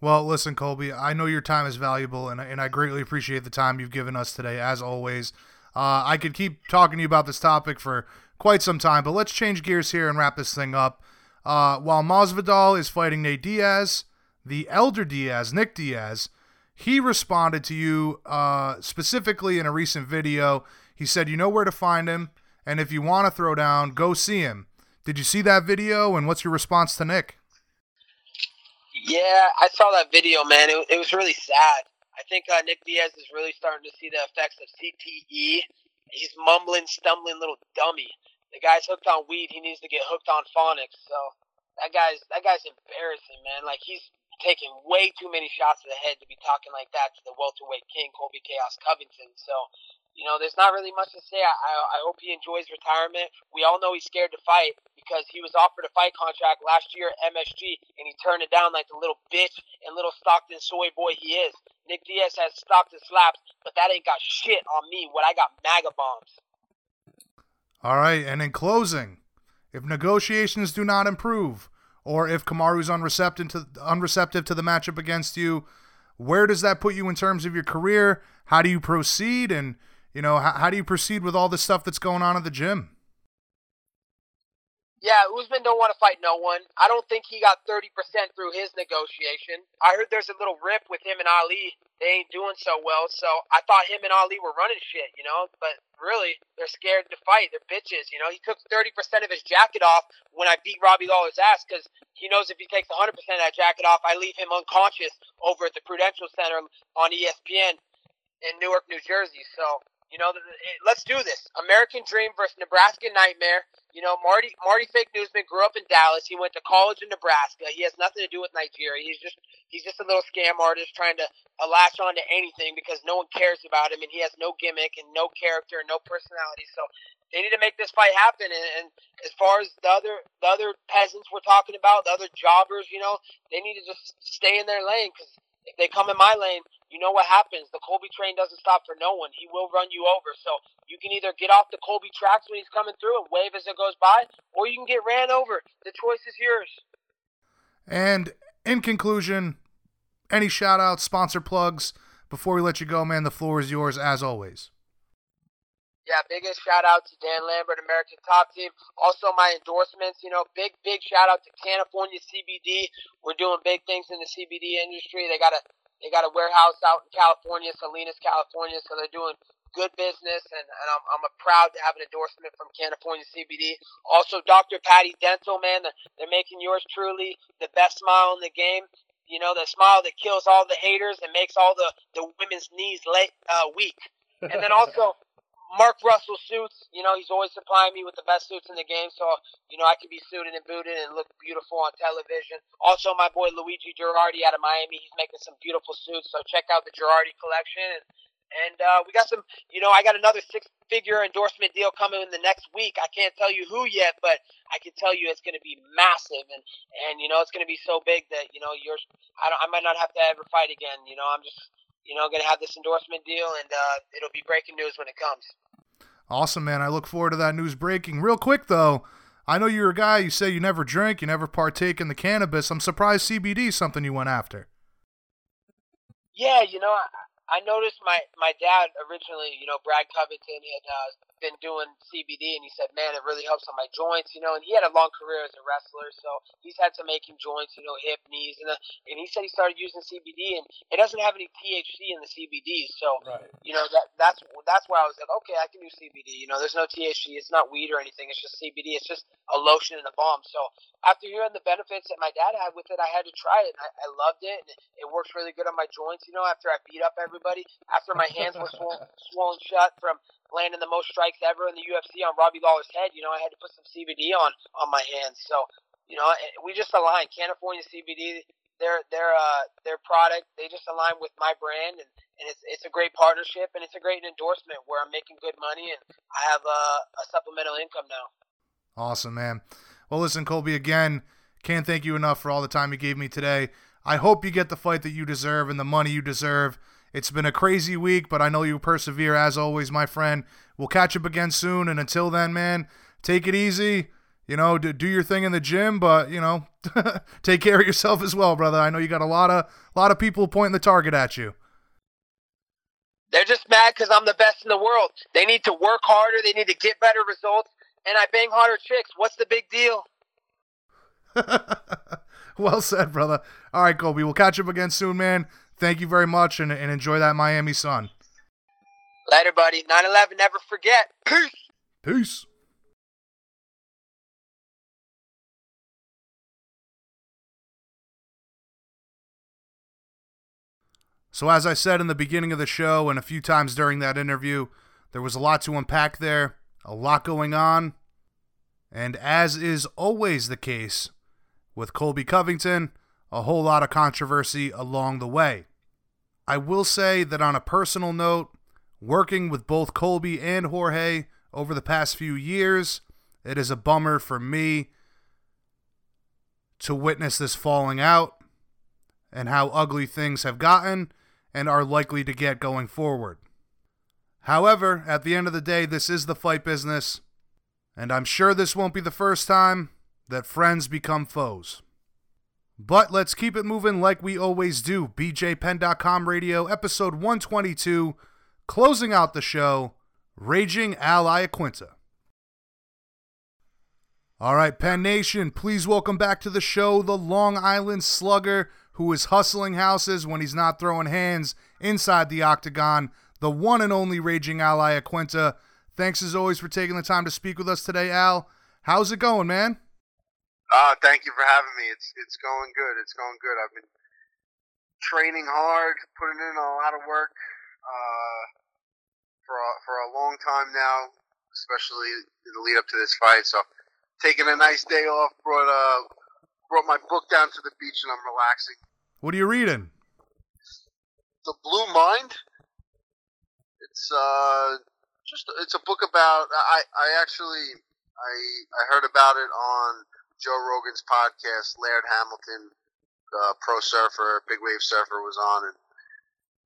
S3: Well, listen, Colby, I know your time is valuable, and, and I greatly appreciate the time you've given us today, as always. Uh, I could keep talking to you about this topic for quite some time, but let's change gears here and wrap this thing up. Uh, while Masvidal is fighting Nate Diaz, the elder Diaz, Nick Diaz, he responded to you uh, specifically in a recent video. He said, You know where to find him, and if you want to throw down, go see him. Did you see that video, and what's your response to Nick?
S4: Yeah, I saw that video, man. It, it was really sad. I think uh, Nick Diaz is really starting to see the effects of CTE. He's mumbling, stumbling little dummy. The guy's hooked on weed. He needs to get hooked on phonics. So that guy's that guy's embarrassing, man. Like he's taking way too many shots to the head to be talking like that to the welterweight king Colby Chaos Covington. So you know, there's not really much to say. I, I, hope he enjoys retirement. We all know he's scared to fight because he was offered a fight contract last year at MSG and he turned it down like the little bitch and little Stockton soy boy he is. Nick Diaz has Stockton slaps, but that ain't got shit on me. What I got MAGA bombs.
S3: All right, and in closing, if negotiations do not improve, or if Kamaru's unreceptive to unreceptive to the matchup against you, where does that put you in terms of your career? How do you proceed? And you know, how, how do you proceed with all this stuff that's going on at the gym?
S4: Yeah, Usman don't want to fight no one. I don't think he got 30% through his negotiation. I heard there's a little rip with him and Ali. They ain't doing so well, so I thought him and Ali were running shit, you know? But really, they're scared to fight. They're bitches, you know? He took 30% of his jacket off when I beat Robbie Lawler's ass because he knows if he takes 100% of that jacket off, I leave him unconscious over at the Prudential Center on ESPN in Newark, New Jersey. So you know, let's do this. American Dream versus Nebraska Nightmare. You know, Marty Marty Fake Newsman grew up in Dallas. He went to college in Nebraska. He has nothing to do with Nigeria. He's just he's just a little scam artist trying to uh, latch on to anything because no one cares about him and he has no gimmick and no character and no personality. So they need to make this fight happen. And, and as far as the other the other peasants we're talking about, the other jobbers, you know, they need to just stay in their lane because if they come in my lane, you know what happens. The Colby train doesn't stop for no one. He will run you over. So you can either get off the Colby tracks when he's coming through and wave as it goes by, or you can get ran over. The choice is yours.
S3: And in conclusion, any shout outs, sponsor plugs before we let you go, man? The floor is yours as always.
S4: Yeah, biggest shout out to Dan Lambert, American Top Team. Also, my endorsements. You know, big, big shout out to California CBD. We're doing big things in the CBD industry. They got a they got a warehouse out in California, Salinas, California. So they're doing good business, and, and I'm, I'm proud to have an endorsement from California CBD. Also, Dr. Patty Dental, man, they're making yours truly the best smile in the game. You know, the smile that kills all the haters and makes all the, the women's knees late, uh, weak. And then [laughs] also, Mark Russell suits. You know, he's always supplying me with the best suits in the game, so you know I can be suited and booted and look beautiful on television. Also, my boy Luigi Girardi out of Miami, he's making some beautiful suits. So check out the Girardi collection. And, and uh, we got some, you know, I got another six-figure endorsement deal coming in the next week. I can't tell you who yet, but I can tell you it's going to be massive, and and you know it's going to be so big that you know you're, I, don't, I might not have to ever fight again. You know, I'm just you know, going to have this endorsement deal, and uh, it'll be breaking news when it comes.
S3: Awesome, man. I look forward to that news breaking. Real quick, though, I know you're a guy, you say you never drink, you never partake in the cannabis. I'm surprised CBD is something you went after.
S4: Yeah, you know, I, I noticed my, my dad originally, you know, Brad Covington had uh, been doing CBD, and he said, "Man, it really helps on my joints." You know, and he had a long career as a wrestler, so he's had some aching joints, you know, hip, knees, and uh, and he said he started using CBD, and it doesn't have any THC in the CBD, so
S3: Right.
S4: you know that that's that's why I was like, okay, I can do CBD. You know, there's no THC, it's not weed or anything. It's just CBD. It's just a lotion and a balm. So after hearing the benefits that my dad had with it, I had to try it. And I, I loved it, and it, it works really good on my joints. You know, after I beat up everybody, after my hands were swollen, [laughs] swollen shut from landing the most strikes ever in the UFC on Robbie Lawler's head, you know, I had to put some CBD on on my hands. So you know, eh, we just align. California CBD, their their uh their product, they just align with my brand, and, and it's it's a great partnership, and it's a great endorsement where I'm making good money, and I have a, a supplemental income now.
S3: Awesome, man. Well, listen, Colby, again, can't thank you enough for all the time you gave me today. I hope you get the fight that you deserve and the money you deserve. It's been a crazy week, but I know you persevere as always, my friend. We'll catch up again soon, and until then, man, take it easy. You know, do, do your thing in the gym, but you know, [laughs] take care of yourself as well, brother. I know you got a lot of a lot of people pointing the target at you.
S4: They're just mad because I'm the best in the world. They need to work harder. They need to get better results, and I bang harder chicks. What's the big deal? [laughs]
S3: well said, brother. All right, Colby. We'll catch up again soon, man. Thank you very much, and, and enjoy that Miami sun.
S4: Later, buddy. 9/11. Never forget. Peace. [clears throat]
S3: Peace. So, as I said in the beginning of the show and a few times during that interview, there was a lot to unpack there, a lot going on. And as is always the case with Colby Covington, a whole lot of controversy along the way. I will say that on a personal note, working with both Colby and Jorge over the past few years, it is a bummer for me to witness this falling out and how ugly things have gotten and are likely to get going forward. However, at the end of the day, this is the fight business, and I'm sure this won't be the first time that friends become foes. But let's keep it moving like we always do. BJPenn.com radio, episode 122, closing out the show, Raging Al Iaquinta. All right, Penn Nation, please welcome back to the show the Long Island Slugger who is hustling houses when he's not throwing hands inside the octagon, the one and only Raging Al Iaquinta. Thanks as always for taking the time to speak with us today, Al. How's it going, man?
S2: Uh, thank you for having me. It's it's going good. It's going good. I've been training hard, putting in a lot of work uh, for a, for a long time now, especially in the lead up to this fight. So, taking a nice day off. Brought uh brought my book down to the beach, and I'm relaxing.
S3: What are you reading?
S2: The Blue Mind. It's uh just it's a book about I I actually I I heard about it on Joe Rogan's podcast. Laird Hamilton, uh, pro surfer, big wave surfer, was on, and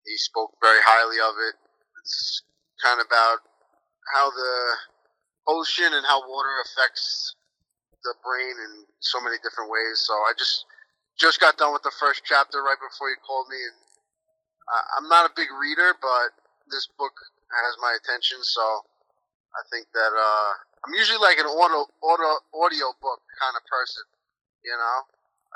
S2: he spoke very highly of it. It's kind of about how the ocean and how water affects the brain in so many different ways. So I just just got done with the first chapter right before you called me, and I'm not a big reader, but this book has my attention. So I think that uh, I'm usually like an auto auto audio book kind of person. You know,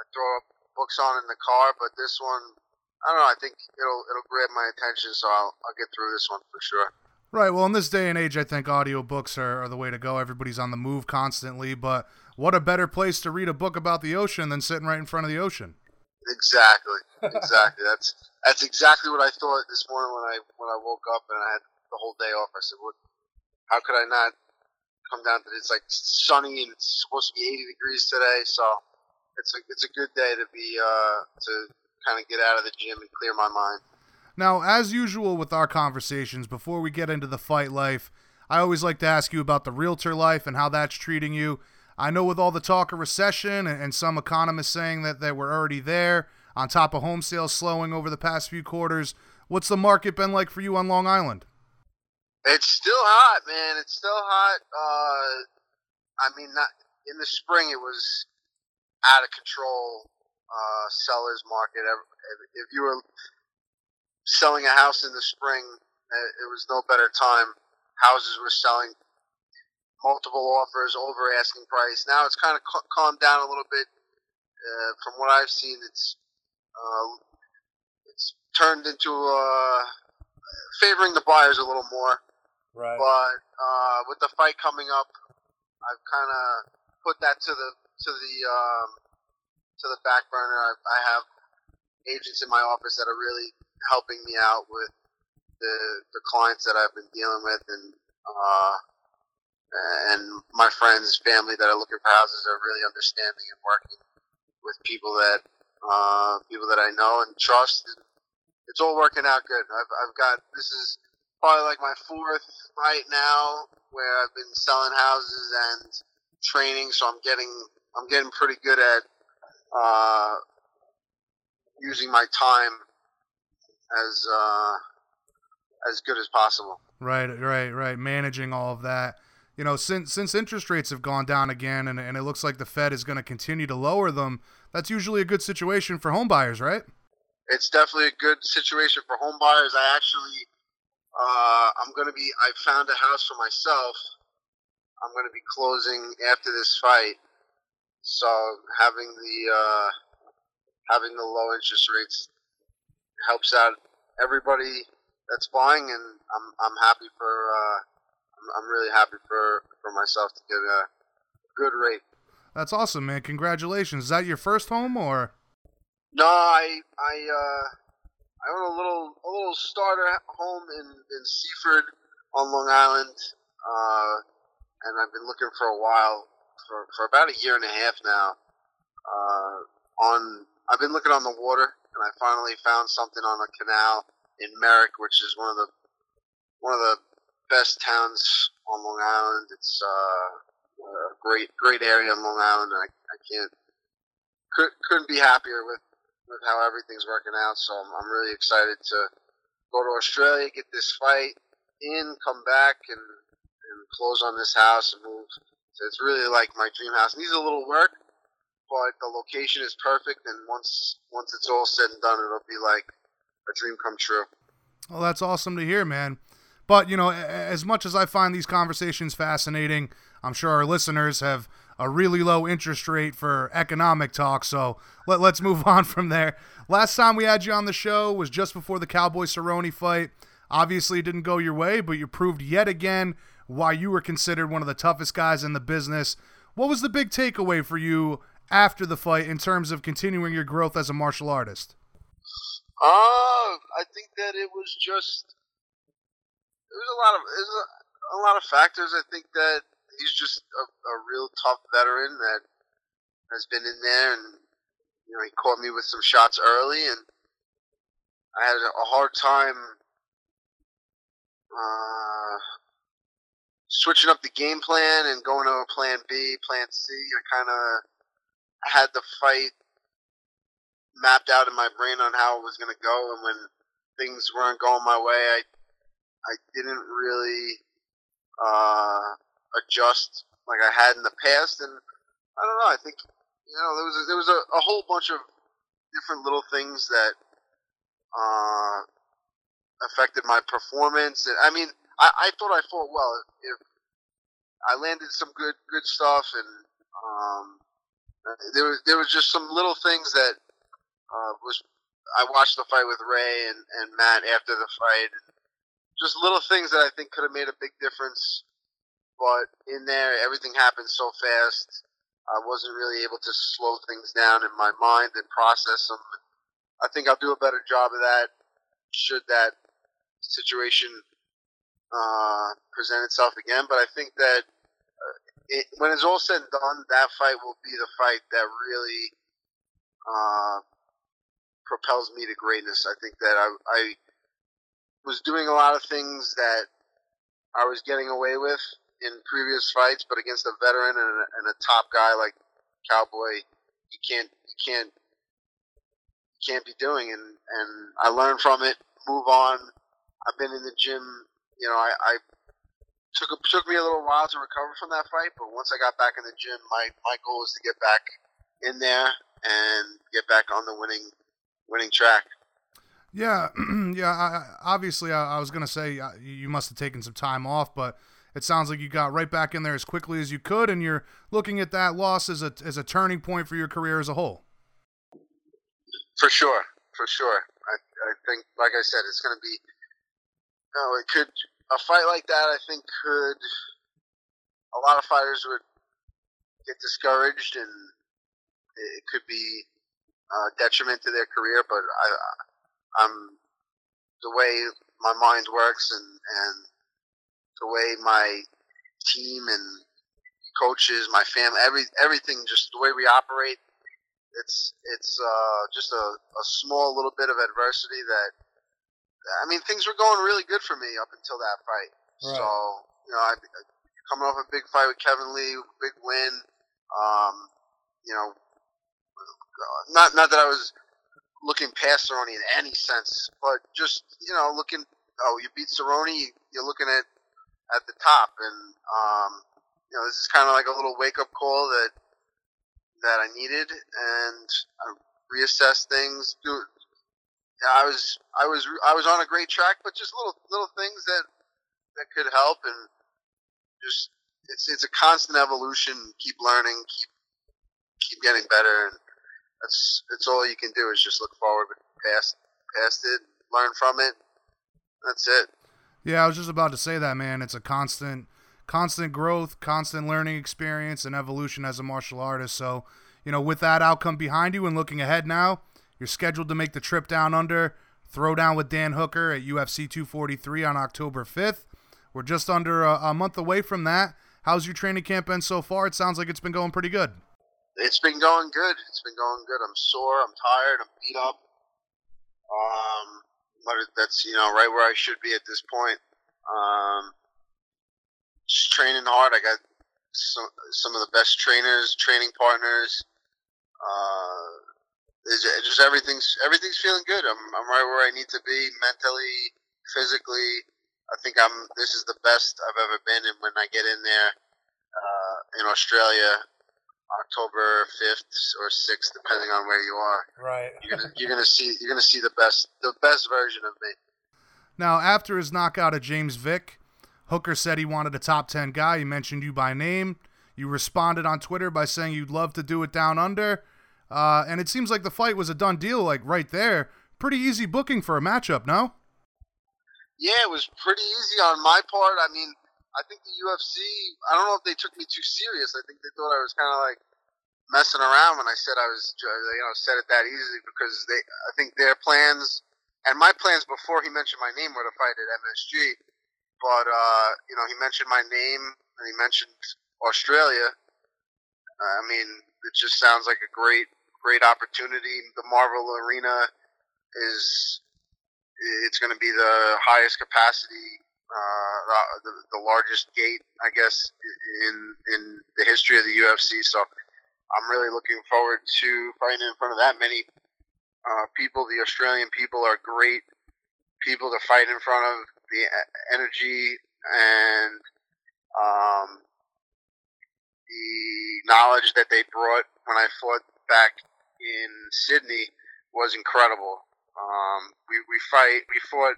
S2: I throw books on in the car, but this one, I don't know. I think it'll it'll grab my attention, so I'll I'll get through this one for sure.
S3: Right. Well, in this day and age, I think audiobooks are, are the way to go. Everybody's on the move constantly, but what a better place to read a book about the ocean than sitting right in front of the ocean.
S2: Exactly, [laughs] exactly. that's that's exactly what I thought this morning when I when I woke up and I had the whole day off. I said, "What? How could I not come down to it's Like sunny and it's supposed to be 80 degrees today, so it's a it's a good day to be uh to kind of get out of the gym and clear my mind."
S3: Now, as usual with our conversations, before we get into the fight life, I always like to ask you about the realtor life and how that's treating you. I know with all the talk of recession and, and some economists saying that, that we're already there, on top of home sales slowing over the past few quarters, what's the market been like for you on Long Island?
S2: It's still hot, man. It's still hot. Uh, I mean, not in the spring. It was out of control. Uh, sellers market. If you were selling a house in the spring, uh, it was no better time. Houses were selling multiple offers over asking price. Now it's kind of calmed down a little bit. Uh, from what I've seen, it's uh, it's turned into uh, favoring the buyers a little more.
S3: Right.
S2: But uh, with the fight coming up, I've kind of put that to the to the um, to the back burner. I, I have agents in my office that are really helping me out with the the clients that I've been dealing with, and uh, and my friends, family that are looking for houses are really understanding and working with people that uh, people that I know and trust. It's all working out good. I've I've got this is probably like my fourth right now where I've been selling houses and training, so I'm getting I'm getting pretty good at uh, using my time as uh, as good as possible.
S3: Right, right, right. Managing all of that. You know, since since interest rates have gone down again, and, and it looks like the Fed is going to continue to lower them, that's usually a good situation for home buyers, right?
S2: It's definitely a good situation for home buyers. I actually, uh, I'm going to be. I found a house for myself. I'm going to be closing after this fight, so having the uh, having the low interest rates helps out everybody that's buying, and I'm I'm happy for uh, I'm, I'm really happy for for myself to get a good rate.
S3: That's awesome, man. Congratulations. Is that your first home or?
S2: No, I I uh, I own a little a little starter home in in Seaford on Long Island, uh, and I've been looking for a while for for about a year and a half now. Uh, on I've been looking on the water, and I finally found something on a canal in Merrick, which is one of the one of the best towns on Long Island. It's uh, a great great area on Long Island, and I, I can't could, couldn't be happier with with how everything's working out. So I'm, I'm really excited to go to Australia, get this fight in, come back, and and close on this house and move. So it's really like my dream house. Needs a little work, but the location is perfect. And once once it's all said and done, it'll be like a dream come true.
S3: Well, that's awesome to hear, man. But, you know, as much as I find these conversations fascinating, I'm sure our listeners have a really low interest rate for economic talk. So let, let's move [laughs] on from there. Last time we had you on the show was just before the Cowboy Cerrone fight. Obviously, it didn't go your way, but you proved yet again why you were considered one of the toughest guys in the business. What was the big takeaway for you after the fight in terms of continuing your growth as a martial artist?
S2: Uh, I think that it was just there's a lot of there's a, a lot of factors. I think that he's just a, a real tough veteran that has been in there, and you know he caught me with some shots early, and I had a hard time uh, switching up the game plan and going to a plan B, plan C. I kind of had the fight mapped out in my brain on how it was going to go, and when things weren't going my way, I I didn't really uh, adjust like I had in the past, and I don't know. I think you know there was a, there was a, a whole bunch of different little things that uh, affected my performance. And I mean, I, I thought I fought well. If I landed some good good stuff, and um, there was there was just some little things that uh, was. I watched the fight with Ray and, and Matt after the fight, just little things that I think could have made a big difference. But in there, everything happened so fast. I wasn't really able to slow things down in my mind and process them. I think I'll do a better job of that should that situation uh, present itself again. But I think that uh, it, when it's all said and done, that fight will be the fight that really uh, propels me to greatness. I think that I, I was doing a lot of things that I was getting away with in previous fights, but against a veteran and a, and a top guy like Cowboy, you can't you can't you can't be doing. And and I learned from it, move on. I've been in the gym. You know, I, I took took me a little while to recover from that fight, but once I got back in the gym, my my goal is to get back in there and get back on the winning winning track.
S3: Yeah, [clears throat] yeah. I, obviously, I, I was gonna say uh, you must have taken some time off, but it sounds like you got right back in there as quickly as you could, and you're looking at that loss as a as a turning point for your career as a whole.
S2: For sure, for sure. I, I think, like I said, it's going to be. No, it could a fight like that. I think could a lot of fighters would get discouraged, and it could be uh, detriment to their career. But I, I'm the way my mind works, and and the way my team and coaches, my family, every everything, just the way we operate. It's it's uh, just a, a small little bit of adversity that I mean things were going really good for me up until that fight. Right. So you know, I, coming off a big fight with Kevin Lee, big win. Um, you know, not not that I was looking past Cerrone in any sense, but just you know, looking. Oh, you beat Cerrone, you're looking at at the top, and um, you know, this is kind of like a little wake up call that that I needed, and I reassessed things. I was I was I was on a great track, but just little little things that that could help, and just it's it's a constant evolution. Keep learning, keep keep getting better, and that's that's all you can do is just look forward, but past past it, learn from it. That's it.
S3: Yeah, I was just about to say that, man. It's a constant constant growth, constant learning experience, and evolution as a martial artist. So, you know, with that outcome behind you and looking ahead now, you're scheduled to make the trip down under, throw down with Dan Hooker at UFC 243 on October 5th. We're just under a, a month away from that. How's your training camp been so far? It sounds like it's been going pretty good.
S2: It's been going good. It's been going good. I'm sore. I'm tired. I'm beat up. Um, but that's you know right where I should be at this point. Um, just training hard. I got some some of the best trainers, training partners. Uh, it's just everything's everything's feeling good. I'm I'm right where I need to be mentally, physically. I think I'm. This is the best I've ever been, and when I get in there uh, in Australia, October fifth or sixth, depending on where you are.
S3: Right.
S2: You're gonna, you're gonna see you're gonna see the best the best version of me.
S3: Now, after his knockout of James Vick, Hooker said he wanted a top 10 guy. He mentioned you by name. You responded on Twitter by saying you'd love to do it down under. Uh, and it seems like the fight was a done deal, like right there. Pretty easy booking for a matchup, no?
S2: Yeah, it was pretty easy on my part. I mean, I think the UFC, I don't know if they took me too serious. I think they thought I was kind of like messing around when I said I was, you know, said it that easily because they, I think their plans and my plans before he mentioned my name were to fight at MSG, but uh, you know he mentioned my name and he mentioned Australia. I mean, it just sounds like a great, great opportunity. The Marvel Arena is it's going to be the highest capacity, uh, the, the largest gate, I guess, in in the history of the UFC. So I'm really looking forward to fighting in front of that many uh, people, the Australian people, are great people to fight in front of. The energy and um, the knowledge that they brought when I fought back in Sydney was incredible. Um, we, we fight we fought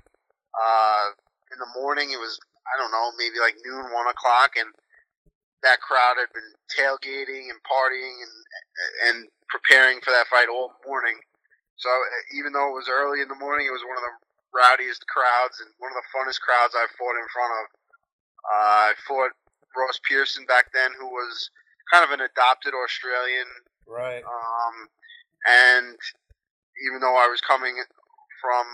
S2: uh, in the morning. It was I don't know maybe like noon, one o'clock, and that crowd had been tailgating and partying and and preparing for that fight all morning. So even though it was early in the morning, it was one of the rowdiest crowds and one of the funnest crowds I've fought in front of. Uh, I fought Ross Pearson back then, who was kind of an adopted Australian.
S3: Right.
S2: Um, and even though I was coming from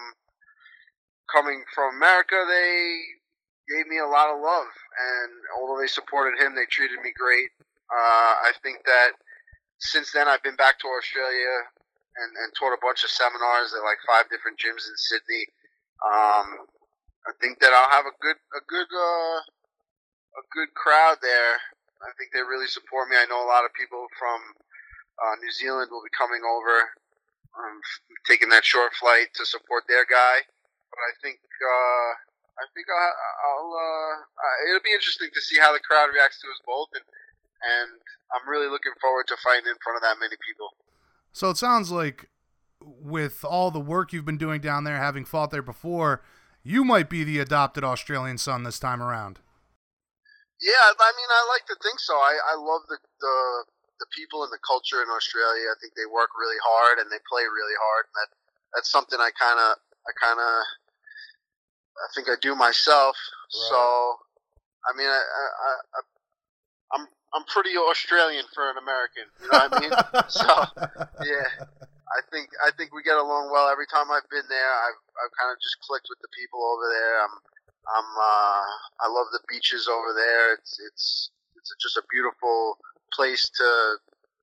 S2: coming from America, they gave me a lot of love, and although they supported him, they treated me great. Uh, I think that since then, I've been back to Australia and, and taught a bunch of seminars at like five different gyms in Sydney. Um, I think that I'll have a good a good uh, a good crowd there. I think they really support me. I know a lot of people from uh, New Zealand will be coming over, taking that short flight to support their guy. But I think uh, I think I'll, I'll uh, it'll be interesting to see how the crowd reacts to us both, and and I'm really looking forward to fighting in front of that many people.
S3: So it sounds like with all the work you've been doing down there, having fought there before, you might be the adopted Australian son this time around.
S2: Yeah, I mean, I like to think so. I, I love the, the the people and the culture in Australia. I think they work really hard and they play really hard. And that that's something I kind of I kind of I think I do myself. Right. So, I mean, I, I, I I'm I'm pretty Australian for an American. You know what I mean? [laughs] so, yeah, I think I think we get along well. Every time I've been there, I've I've kind of just clicked with the people over there. I'm I'm uh, I love the beaches over there. It's it's it's just a beautiful place to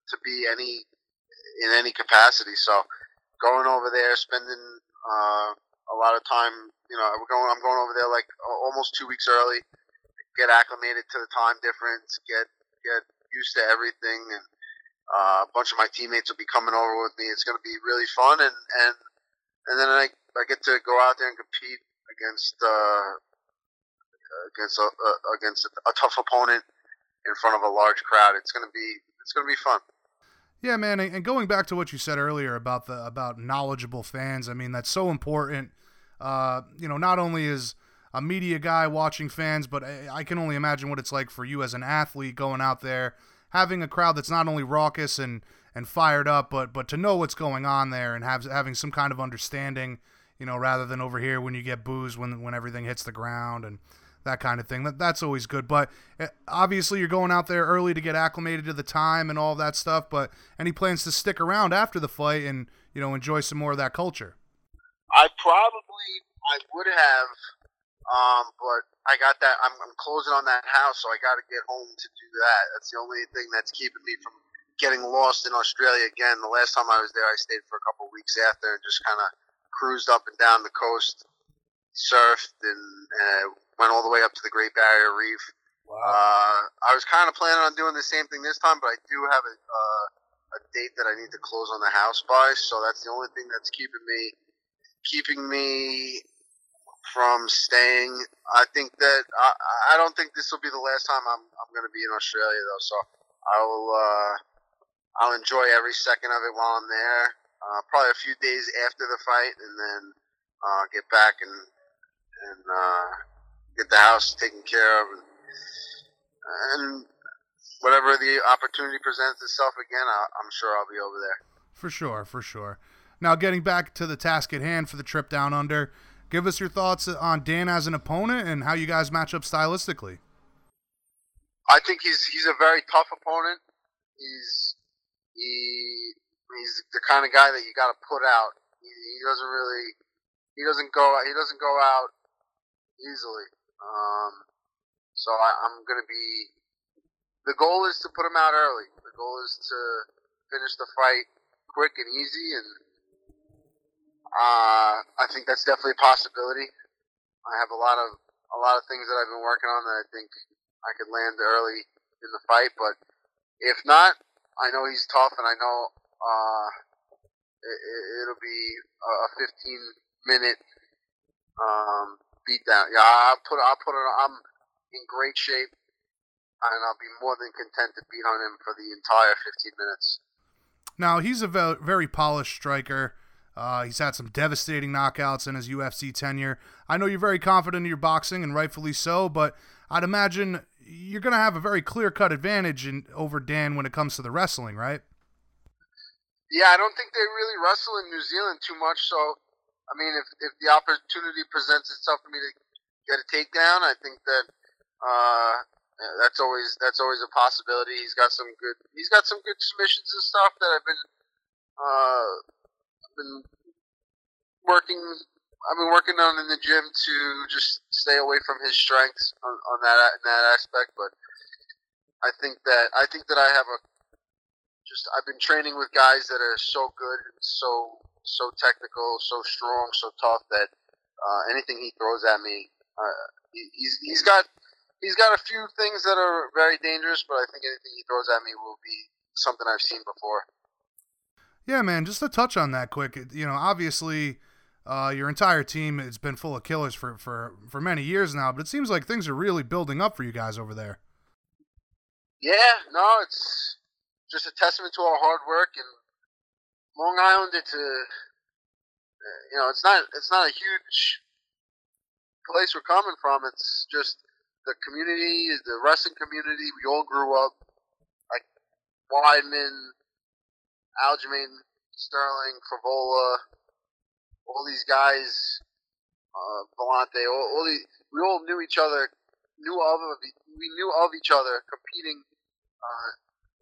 S2: to be any in any capacity. So going over there, spending uh, a lot of time. You know, we're going. I'm going over there like almost two weeks early. Get acclimated to the time difference. Get get used to everything, and uh, a bunch of my teammates will be coming over with me. It's going to be really fun, and and and then I I get to go out there and compete against uh, against a, against a, a tough opponent in front of a large crowd. It's gonna be it's gonna be fun.
S3: Yeah, man, and going back to what you said earlier about the about knowledgeable fans, I mean that's so important. Uh, you know, not only is a media guy watching fans, but I, I can only imagine what it's like for you as an athlete going out there, having a crowd that's not only raucous and and fired up, but but to know what's going on there and have having some kind of understanding, you know, rather than over here when you get booze when when everything hits the ground and that kind of thing. That that's always good. But eh, obviously, you're going out there early to get acclimated to the time and all that stuff. But any plans to stick around after the fight and you know enjoy some more of that culture?
S2: I probably I would have, um, but I got that. I'm, I'm closing on that house, so I got to get home to do that. That's the only thing that's keeping me from getting lost in Australia again. The last time I was there, I stayed for a couple weeks after and just kind of cruised up and down the coast, surfed, and uh, went all the way up to the Great Barrier Reef. Wow. Uh, I was kind of planning on doing the same thing this time, but I do have a, uh, a date that I need to close on the house by, so that's the only thing that's keeping me keeping me from staying. I think that I, I don't think this will be the last time I'm I'm going to be in Australia though, so I will uh, I'll enjoy every second of it while I'm there. Uh, probably a few days after the fight, and then uh, get back and and uh, get the house taken care of, and whatever the opportunity presents itself again, I, I'm sure I'll be over there.
S3: For sure, for sure. Now, getting back to the task at hand for the trip down under, give us your thoughts on Dan as an opponent and how you guys match up stylistically.
S2: I think he's he's a very tough opponent. He's he he's the kind of guy that you got to put out. He, he doesn't really he doesn't go he doesn't go out easily. Um, so I, I'm going to be. The goal is to put him out early. The goal is to finish the fight quick and easy, and uh, I think that's definitely a possibility. I have a lot of a lot of things that I've been working on that I think I could land early in the fight, but if not, I know he's tough, and I know uh, it, will be a 15 minute um, beat down. Yeah, I'll put I'll put it. I'm in great shape, and I'll be more than content to beat on him for the entire 15 minutes.
S3: Now he's a very polished striker. Uh, he's had some devastating knockouts in his UFC tenure. I know you're very confident in your boxing, and rightfully so. But I'd imagine you're going to have a very clear-cut advantage in, over Dan when it comes to the wrestling, right?
S2: Yeah, I don't think they really wrestle in New Zealand too much, so I mean, if if the opportunity presents itself for me to get a takedown, I think that uh, that's always that's always a possibility. He's got some good he's got some good submissions and stuff that I've been uh, I've been working I've been working on in the gym to just stay away from his strengths on, on that in that aspect. But I think that I think that I have a just I've been training with guys that are so good and so so technical, so strong, so tough that uh, anything he throws at me, uh, he's he's got he's got a few things that are very dangerous, but I think anything he throws at me will be something I've seen before.
S3: Yeah, man. Just to touch on that quick, you know, obviously. Uh, your entire team has been full of killers for, for, for many years now, but it seems like things are really building up for you guys over there.
S2: Yeah, no, it's just a testament to our hard work and Long Island, it's a you know, it's not it's not a huge place we're coming from. It's just the community, the wrestling community, we all grew up like Weidman, Aljamain, Sterling, Frevola, all these guys, uh, Villante, all, all these, we all knew each other, knew of we knew of each other competing uh,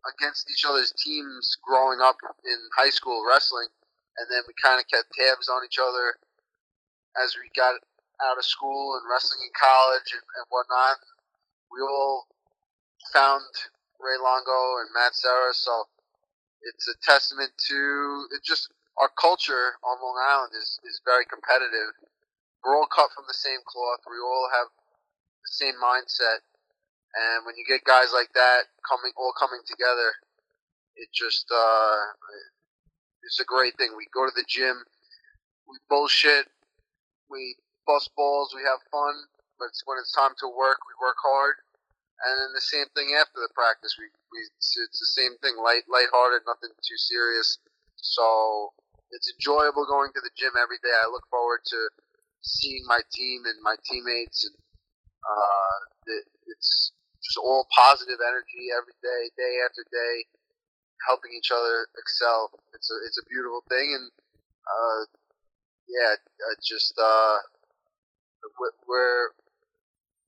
S2: against each other's teams growing up in high school wrestling, and then we kind of kept tabs on each other as we got out of school and wrestling in college and, and whatnot. We all found Ray Longo and Matt Serra, so it's a testament to it. Just our culture on Long Island is is very competitive. We're all cut from the same cloth. We all have the same mindset, and when you get guys like that coming all coming together, it just uh, it's a great thing. We go to the gym, we bullshit, we bust balls, we have fun, but it's when it's time to work, we work hard. And then the same thing after the practice, we, we it's the same thing, light lighthearted, nothing too serious. So it's enjoyable going to the gym every day. I look forward to seeing my team and my teammates, and uh, it, it's just all positive energy every day, day after day, helping each other excel. It's a it's a beautiful thing, and uh, yeah, just uh, we're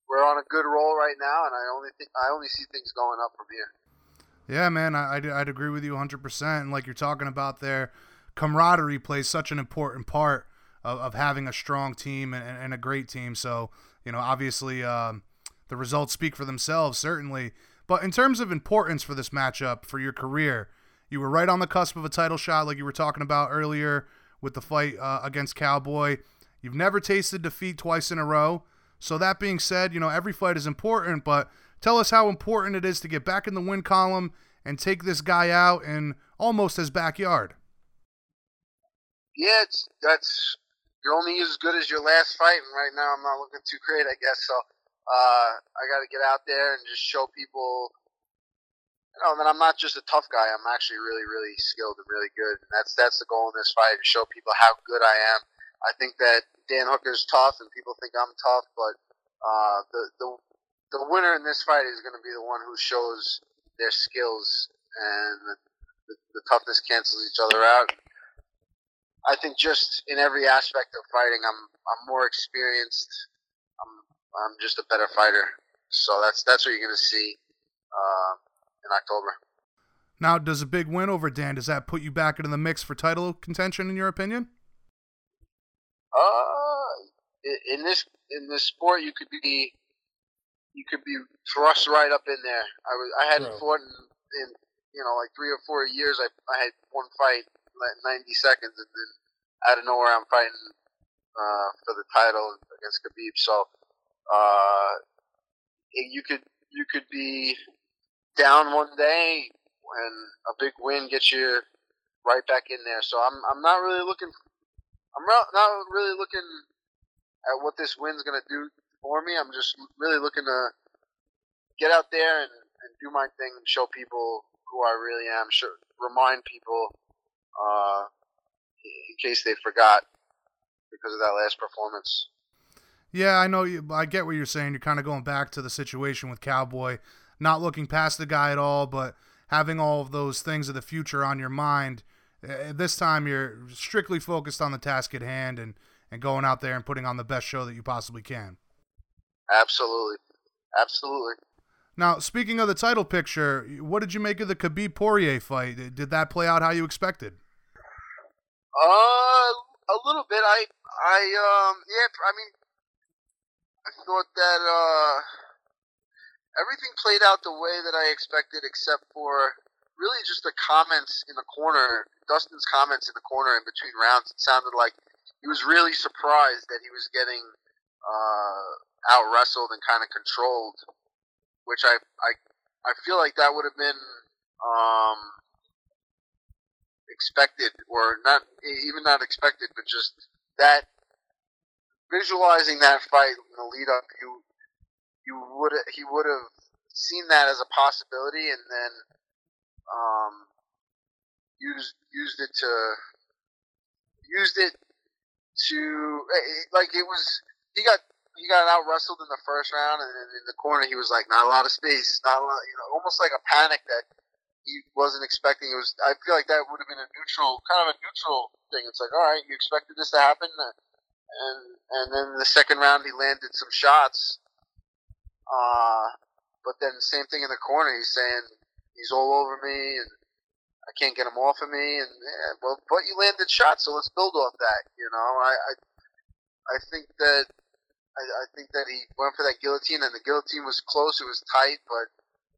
S2: we're on a good roll right now, and I only think I only see things going up from here.
S3: Yeah, man, I, I'd, I'd agree with you 100%. And like you're talking about there, camaraderie plays such an important part of, of having a strong team and, and, a great team. So, you know, obviously um, the results speak for themselves, certainly. But in terms of importance for this matchup for your career, you were right on the cusp of a title shot, like you were talking about earlier with the fight uh, against Cowboy. You've never tasted defeat twice in a row. So that being said, you know, every fight is important, but tell us how important it is to get back in the win column and take this guy out in almost his backyard.
S2: Yeah, it's that's you're only as good as your last fight, and right now I'm not looking too great, I guess. So uh, I got to get out there and just show people you know, that I'm not just a tough guy. I'm actually really, really skilled and really good. And that's that's the goal in this fight to show people how good I am. I think that Dan Hooker's tough, and people think I'm tough, but uh, the the the winner in this fight is going to be the one who shows their skills, and the, the, toughness cancels each other out. I think just in every aspect of fighting, I'm I'm more experienced. I'm I'm just a better fighter. So that's that's what you're going to see. Uh, in October.
S3: Now, does a big win over Dan does that put you back into the mix for title contention in your opinion?
S2: Uh, in this in this sport, you could be you could be thrust right up in there. I was I hadn't fought in, in you know like three or four years. I I had one fight, ninety seconds, and then out of nowhere I'm fighting uh, for the title against Khabib. So uh, you could you could be down one day and a big win gets you right back in there. So I'm I'm not really looking I'm not really looking at what this win's going to do for me. I'm just really looking to get out there and, and do my thing and show people who I really am. Sure, remind people uh, in case they forgot because of that last performance.
S3: Yeah, I know. You, I get what you're saying. You're kind of going back to the situation with Cowboy not looking past the guy at all, but having all of those things of the future on your mind. Uh, this time you're strictly focused on the task at hand and, and going out there and putting on the best show that you possibly can.
S2: Absolutely. Absolutely.
S3: Now, speaking of the title picture, what did you make of the Khabib Poirier fight? Did that play out how you expected?
S2: Uh, a little bit. I, I, um, yeah. I mean, I thought that, uh, everything played out the way that I expected, except for really just the comments in the corner. Dustin's comments in the corner in between rounds. It sounded like he was really surprised that he was getting uh, out wrestled and kind of controlled, which I I I feel like that would have been um, expected, or not even not expected, but just that visualizing that fight in the lead up, you you would he would have seen that as a possibility and then um, used used it to used it to eh, like it was he got he got out wrestled in the first round, and in the corner he was like, not a lot of space, not a lot, you know, almost like a panic that he wasn't expecting. It was. I feel like that would have been a neutral, kind of a neutral thing. It's like, all right, you expected this to happen, and and then the second round he landed some shots. Uh, but then same thing in the corner. He's saying he's all over me, and I can't get him off of me. And yeah, well, but you landed shots, so let's build off that. You know, I I, I think that. I, I think that he went for that guillotine, and the guillotine was close. It was tight, but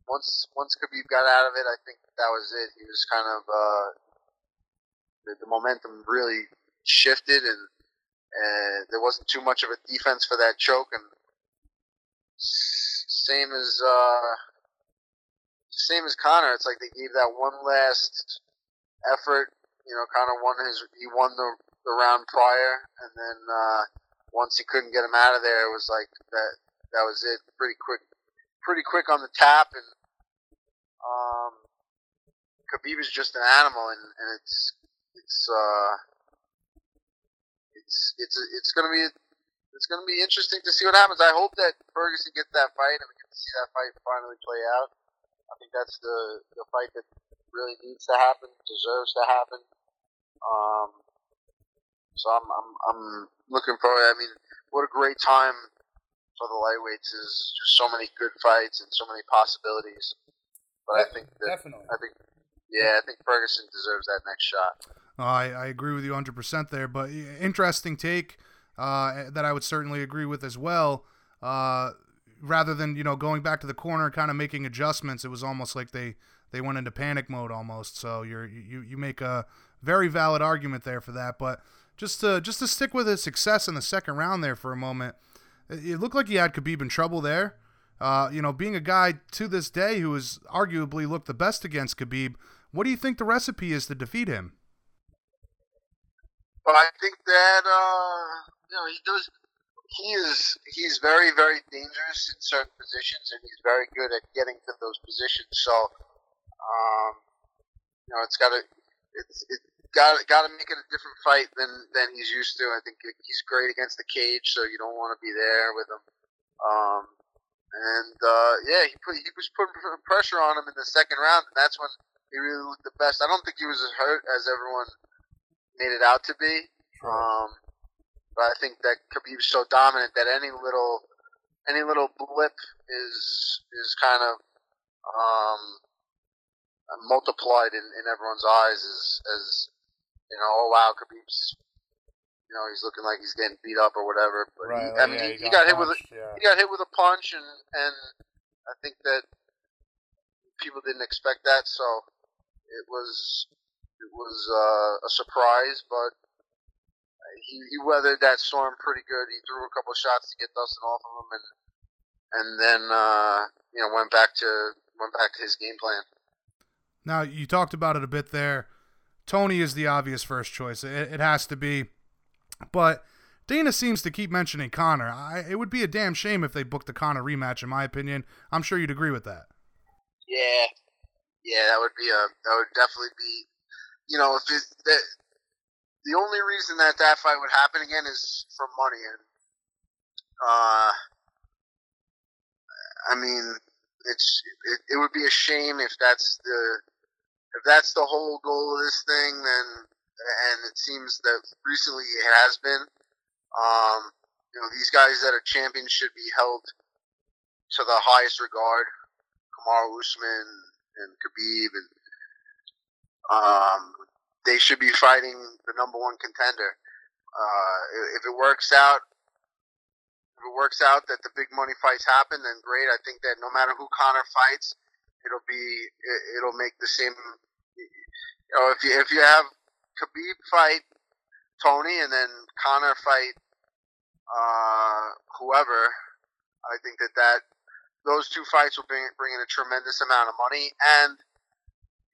S2: once once Khabib got out of it, I think that was it. He was kind of uh, the, the momentum really shifted, and and there wasn't too much of a defense for that choke. And same as uh, same as Conor, it's like they gave that one last effort. You know, Conor won his he won the the round prior, and then uh, once he couldn't get him out of there, it was like that that was it. Pretty quick pretty quick on the tap, and um, Khabib is just an animal, and, and it's it's uh, it's it's it's gonna be it's gonna be interesting to see what happens. I hope that Ferguson gets that fight, and we get to see that fight finally play out. I think that's the the fight that really needs to happen, deserves to happen. Um, so I'm I'm I'm looking forward. I mean, what a great time for the lightweights is just so many good fights and so many possibilities. But I think that,
S3: definitely,
S2: I think yeah, I think Ferguson deserves that next shot.
S3: I, I agree with you 100% there, but interesting take uh, that I would certainly agree with as well. Uh, rather than you know going back to the corner, and kind of making adjustments, it was almost like they they went into panic mode almost. So you're you you make a very valid argument there for that, but just to just to stick with his success in the second round there for a moment, it looked like he had Khabib in trouble there. Uh, you know, being a guy to this day who has arguably looked the best against Khabib, what do you think the recipe is to defeat him?
S2: Well, I think that uh, you know he does. He is he's very very dangerous in certain positions, and he's very good at getting to those positions. So, um, you know, it's got to it's it got got to make it a different fight than than he's used to. I think he's great against the cage, so you don't want to be there with him. Um, and uh, yeah, he put he was putting pressure on him in the second round, and that's when he really looked the best. I don't think he was as hurt as everyone made it out to be. Um, but I think that Khabib's so dominant that any little any little blip is is kind of um, multiplied in, in everyone's eyes as as you know, oh wow, Khabib's you know, he's looking like he's getting beat up or whatever. But
S3: right,
S2: he, I mean,
S3: yeah,
S2: he,
S3: he got
S2: got, hit with a,
S3: yeah.
S2: he got hit with a punch, and and I think that people didn't expect that, so it was it was uh, a surprise, but. He, he weathered that storm pretty good. He threw a couple of shots to get Dustin off of him, and and then uh, you know went back to went back to his game plan.
S3: Now you talked about it a bit there. Tony is the obvious first choice. It, it has to be, but Dana seems to keep mentioning Conor. I, it would be a damn shame if they booked the Conor rematch. In my opinion, I'm sure you'd agree with that.
S2: Yeah, yeah, that would be a that would definitely be, you know, if it that the only reason that that fight would happen again is for money, and uh, I mean, it's it, it would be a shame if that's the if that's the whole goal of this thing, then and it seems that recently it has been. Um, you know, these guys that are champions should be held to the highest regard. Kamaru Usman and Khabib, and um, they should be fighting the number one contender. Uh, if it works out, if it works out that the big money fights happen, then great. I think that no matter who Conor fights, it'll be it, it'll make the same. You know, if you if you have Khabib fight Tony and then Conor fight uh, whoever, I think that that those two fights will bring bring in a tremendous amount of money, and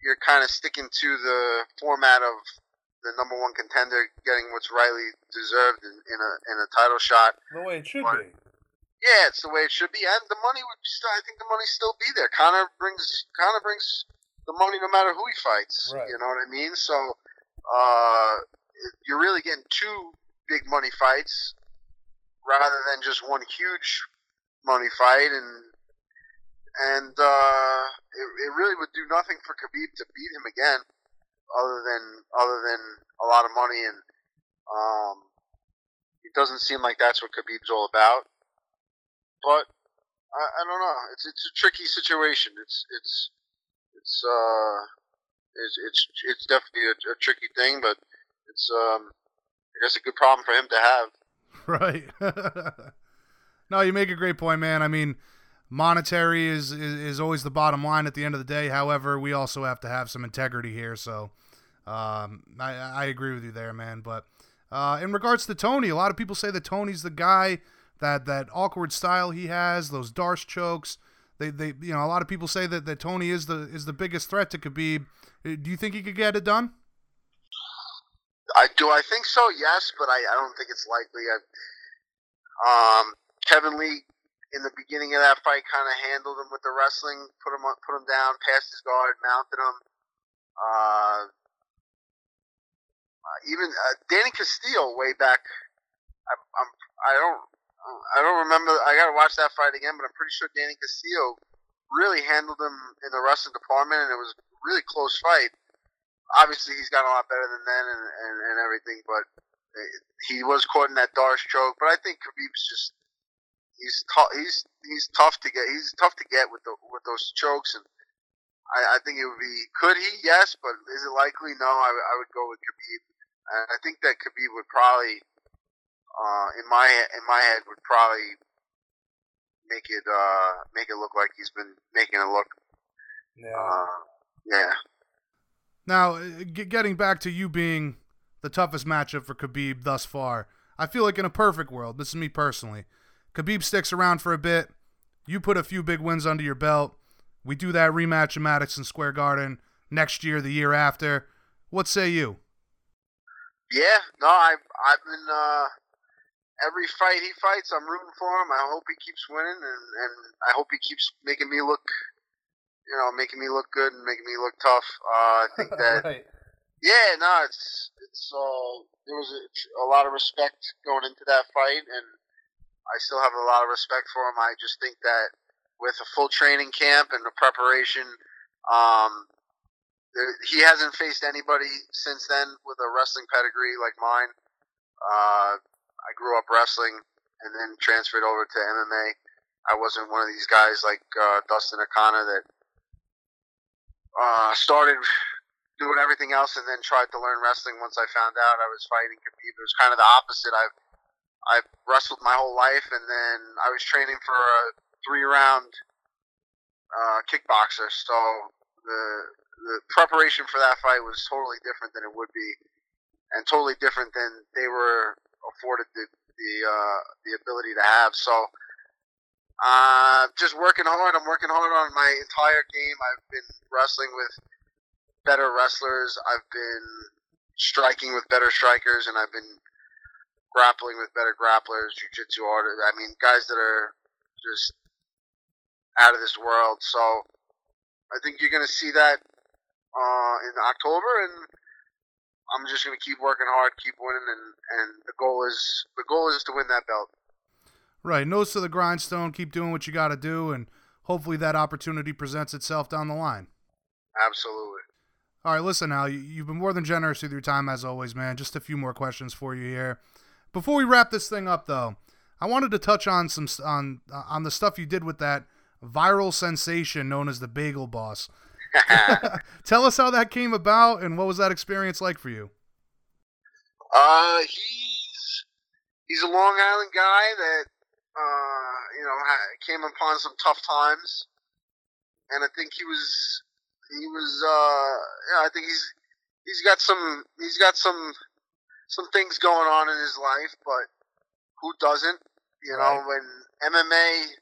S2: you're kind of sticking to the format of the number one contender getting what's rightly deserved in, in a in a title shot.
S3: The way it should
S2: But- Yeah, it's the way it should be, and the money would still. I think the money still be there. Conor brings Conor brings the money no matter who he fights.
S3: Right.
S2: You know what I mean? So uh, you're really getting two big money fights rather than just one huge money fight, and and uh, it, it really would do nothing for Khabib to beat him again, other than other than a lot of money, and um, it doesn't seem like that's what Khabib's all about. But I, I don't know. It's it's a tricky situation. It's it's it's uh it's it's, it's definitely a, a tricky thing, but it's um I guess a good problem for him to have. [laughs]
S3: Right. [laughs] no, you make a great point, man. I mean, monetary is, is, is always the bottom line at the end of the day. However, we also have to have some integrity here. So, um, I I agree with you there, man. But uh, in regards to Tony, a lot of people say that Tony's the guy that that awkward style he has, those Darce chokes. They, they, you know, a lot of people say that, that Tony is the is the biggest threat to Khabib. Uh, do you think he could get it done?
S2: I do. I think so. Yes, but I, I don't think it's likely. I, um, Kevin Lee in the beginning of that fight kind of handled him with the wrestling, put him put him down, passed his guard, mounted him. Uh, uh even uh, Danny Castillo way back. I, I'm I don't I don't remember. I got to watch that fight again, but I'm pretty sure Danny Castillo really handled him in the wrestling department, and it was a really close fight obviously he's got a lot better than then and, and, and everything, but he was caught in that Darce choke. But I think Khabib's just he's tough. He's he's tough to get. He's tough to get with the with those chokes, and I, I think it would be. Could he? Yes, but is it likely? No. I, I would go with Khabib. And I think that Khabib would probably, uh, in my in my head, would probably make it uh, make it look like he's been making it look. Yeah. Uh, yeah.
S3: Now, uh, getting back to you being the toughest matchup for Khabib thus far, I feel like in a perfect world, this is me personally, Khabib sticks around for a bit. You put a few big wins under your belt. We do that rematch in Madison Square Garden next year, the year after. What say you?
S2: Yeah, no, I've I've been uh, every fight he fights, I'm rooting for him. I hope he keeps winning, and and I hope he keeps making me look you know, making me look good and making me look tough. Uh, I think [laughs] that, right. yeah, no, it's it's uh, there was a, a, lot of respect going into that fight, and I still have a lot of respect for him. I just think that with a full training camp and the preparation, um, there, he hasn't faced anybody since then with a wrestling pedigree like mine. Uh, I grew up wrestling and then transferred over to MMA. I wasn't one of these guys like uh, Dustin Akana that uh, started doing everything else and then tried to learn wrestling once I found out I was fighting Khabib. It was kind of the opposite. I've I've wrestled my whole life, and then I was training for a three round uh, kickboxer. So the the preparation for that fight was totally different than it would be, and totally different than they were afforded the the uh, the ability to have. So uh, just working hard. I'm working hard on my entire game. I've been wrestling with better wrestlers. I've been striking with better strikers, and I've been grappling with better grapplers, jiu-jitsu artists. I mean, guys that are just out of this world. So I think you're going to see that uh, in October, and I'm just going to keep working hard, keep winning, and, and the goal is the goal is to win that belt.
S3: Right, nose to the grindstone. Keep doing what you got to do, and hopefully that opportunity presents itself down the line.
S2: Absolutely.
S3: All right, listen, Al. You've been more than generous with your time as always, man. Just a few more questions for you here. Before we wrap this thing up, though, I wanted to touch on some on uh, on the stuff you did with that viral sensation known as the Bagel Boss. [laughs] [laughs] Tell us how that came about, and what was that experience like for you?
S2: Uh, he's he's a Long Island guy that uh, you know, came upon some tough times, and I think he was he was uh, yeah, I think he's he's got some he's got some some things going on in his life, but who doesn't? You know, right. when MMA,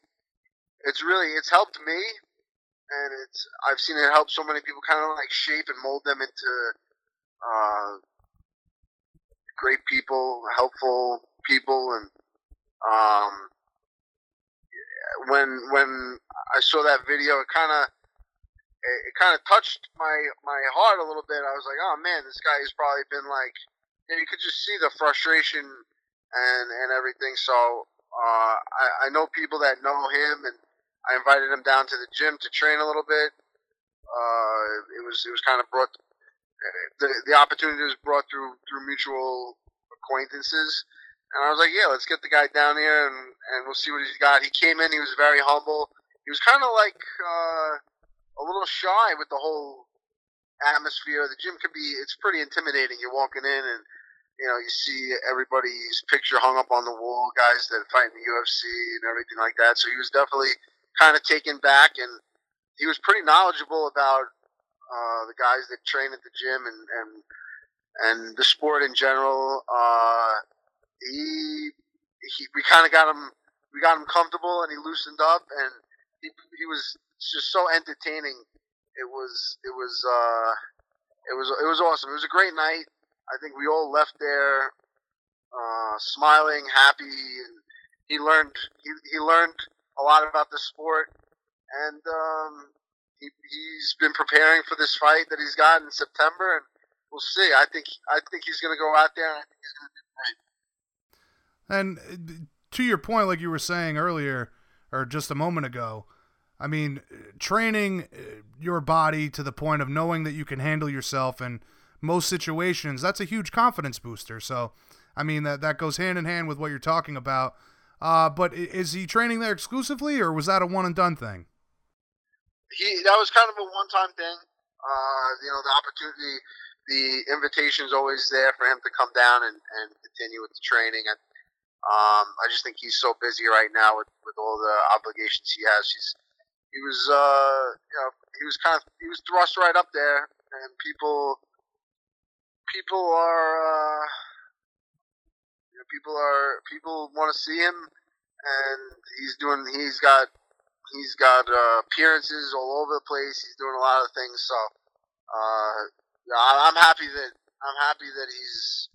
S2: it's really it's helped me, and it's I've seen it help so many people, kind of like shape and mold them into uh, great people, helpful people, and um, when when I saw that video, it kind of it, it kind of touched my my heart a little bit. I was like, oh man, this guy has probably been like, you, you could just see the frustration and and everything. So uh, I, I know people that know him, and I invited him down to the gym to train a little bit. Uh, it was it was kind of brought the the opportunity was brought through through mutual acquaintances, and I was like, yeah, let's get the guy down here and and we'll see what he's got. He came in, he was very humble. He was kind of like uh, a little shy with the whole atmosphere. The gym can be it's pretty intimidating. You're walking in and you know, you see everybody's picture hung up on the wall, guys that fight in the UFC and everything like that. So he was definitely kind of taken back, and he was pretty knowledgeable about uh, the guys that train at the gym and and and the sport in general. Uh, he, he we kind of got him we got him comfortable, and he loosened up, and he he was just so entertaining. It was it was uh, it was it was awesome. It was a great night. I think we all left there uh, smiling, happy, and he learned he, he learned a lot about the sport, and um, he, he's been preparing for this fight that he's got in September, and we'll see. I think I think he's going to go out there, and I think he's going to do
S3: great. And uh, to your point, like you were saying earlier, or just a moment ago. I mean, training uh, your body to the point of knowing that you can handle yourself and most situations, that's a huge confidence booster. So, I mean, that, that goes hand in hand with what you're talking about. Uh, but is he training there exclusively, or was that a one and done thing?
S2: He that was kind of a one time thing. Uh, you know, the opportunity, the invitation is always there for him to come down and, and continue with the training. And um, I just think he's so busy right now with, with all the obligations he has. He's he was uh, you know he was kind of he was thrust right up there, and people people are uh, you know, people are people want to see him, and he's doing. He's got he's got uh, appearances all over the place. He's doing a lot of things. So uh, I'm happy that I'm happy that he's.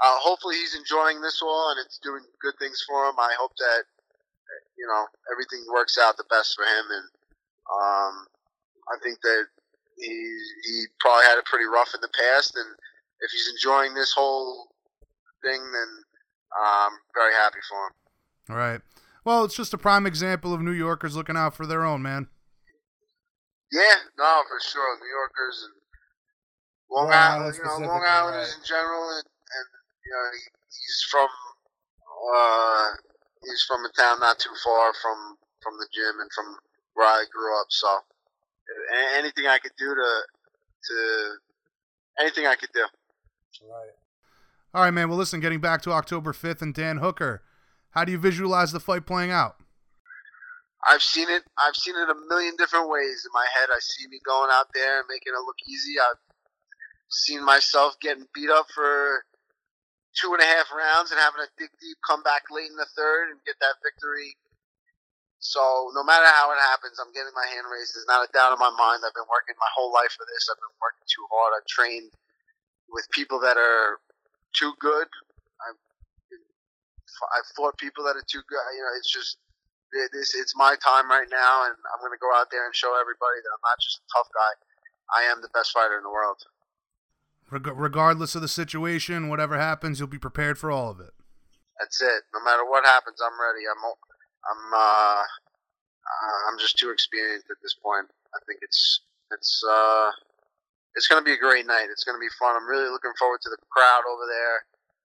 S2: Uh, hopefully he's enjoying this all and it's doing good things for him. I hope that you know everything works out the best for him, and um, I think that he he probably had it pretty rough in the past, and if he's enjoying this whole thing, then I'm very happy for him.
S3: All right. Well, it's just a prime example of New Yorkers looking out for their own, man.
S2: Yeah, no, for sure. New Yorkers and Long, Long Island, you know, Long Islanders right. in general, and, and you know, he, he's from uh, he's from a town not too far from from the gym and from where I grew up. So anything I could do to to anything I could do.
S3: Right. All right, man. Well, listen, getting back to October 5th and Dan Hooker, how do you visualize the fight playing out?
S2: I've seen it. I've seen it a million different ways in my head. I see me going out there and making it look easy. I've seen myself getting beat up for two and a half rounds and having a dig deep come back late in the third and get that victory. So no matter how it happens, I'm getting my hand raised. There's not a doubt in my mind. I've been working my whole life for this. I've been working too hard. I've trained with people that are too good. I've I've fought people that are too good. You know, it's just this. It's my time right now, and I'm going to go out there and show everybody that I'm not just a tough guy. I am the best fighter in the world.
S3: regardless of the situation, whatever happens, you'll be prepared for all of it.
S2: That's it. No matter what happens, I'm ready. I'm I'm uh, I'm just too experienced at this point. I think it's it's uh it's going to be a great night. It's going to be fun. I'm really looking forward to the crowd over there.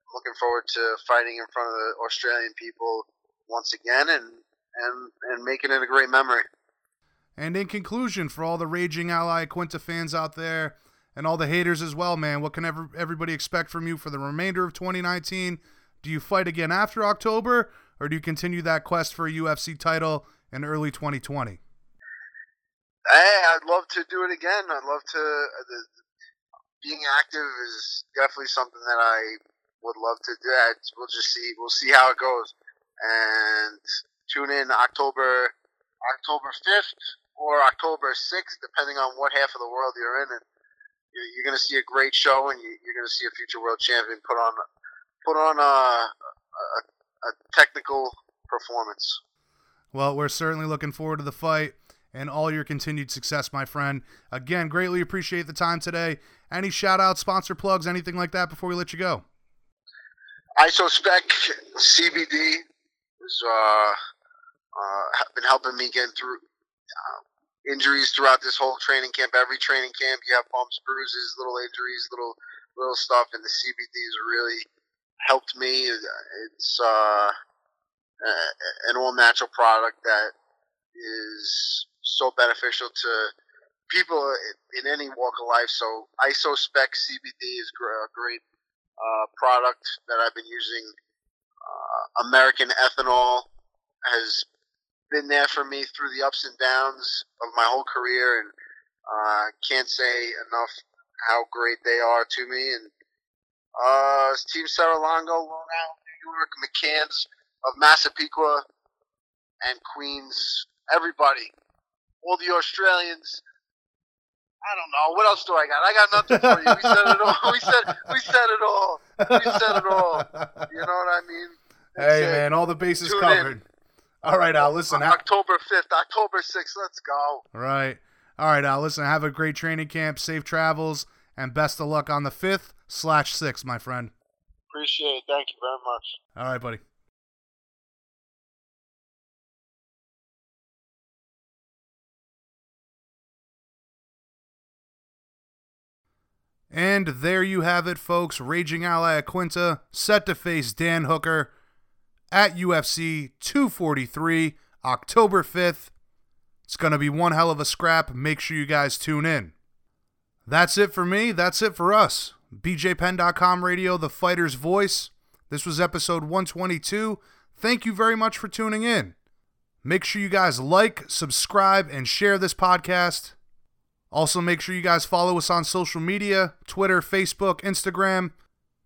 S2: I'm looking forward to fighting in front of the Australian people once again and and and making it a great memory.
S3: And in conclusion, for all the raging Al Iaquinta fans out there and all the haters as well, man, what can ever, everybody expect from you for the remainder of 2019? Do you fight again after October, or do you continue that quest for a UFC title in early 2020?
S2: Hey, I'd love to do it again. I'd love to. Uh, the, being active is definitely something that I would love to do. We'll just see. We'll see how it goes. And tune in October October fifth or October sixth, depending on what half of the world you're in. And you're, you're going to see a great show, and you, are going to see a future world champion put on put on a, a, a technical performance.
S3: Well, we're certainly looking forward to the fight and all your continued success, my friend. Again, greatly appreciate the time today. Any shout outs, sponsor plugs, anything like that before we let you go?
S2: ISOSpec CBD has uh, uh, been helping me get through uh, injuries throughout this whole training camp. Every training camp, you have bumps, bruises, little injuries, little little stuff, and the CBDs really helped me. It's uh, an all natural product that is so beneficial to people in any walk of life. So IsoSpec CBD is a great uh, product that I've been using. Uh, American Ethanol has been there for me through the ups and downs of my whole career, and uh, can't say enough how great they are to me. And uh, Team Serra-Longo, Long Island, New York, McCann's of Massapequa and Queens, everybody, all the Australians. I don't know. What else do I got? I got nothing for you. We said it all. [laughs] We said we said it all. We said it all. You know what I mean?
S3: hey man, all the bases Tune covered. In. All right, Al. Listen.
S2: October fifth, October sixth. Let's go.
S3: All right. All right, Al. Listen. Have a great training camp. Safe travels, and best of luck on the fifth slash sixth, my friend.
S2: Appreciate it. Thank you very much.
S3: All right, buddy. And there you have it, folks. Raging Al Iaquinta set to face Dan Hooker at UFC 243, October 5th. It's going to be one hell of a scrap. Make sure you guys tune in. That's it for me. That's it for us. BJPenn.com radio, the fighter's voice. This was episode 122. Thank you very much for tuning in. Make sure you guys like, subscribe, and share this podcast. Also, make sure you guys follow us on social media Twitter, Facebook, Instagram,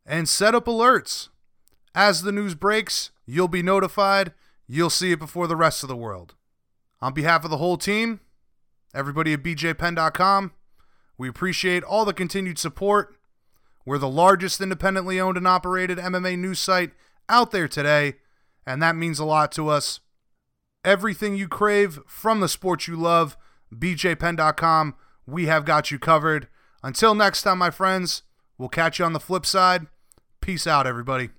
S3: and set up alerts. As the news breaks, you'll be notified. You'll see it before the rest of the world. On behalf of the whole team, everybody at bjpenn.com, we appreciate all the continued support. We're the largest independently owned and operated MMA news site out there today, and that means a lot to us. Everything you crave from the sports you love, bjpenn.com we have got you covered. Until next time, my friends, we'll catch you on the flip side. Peace out, everybody.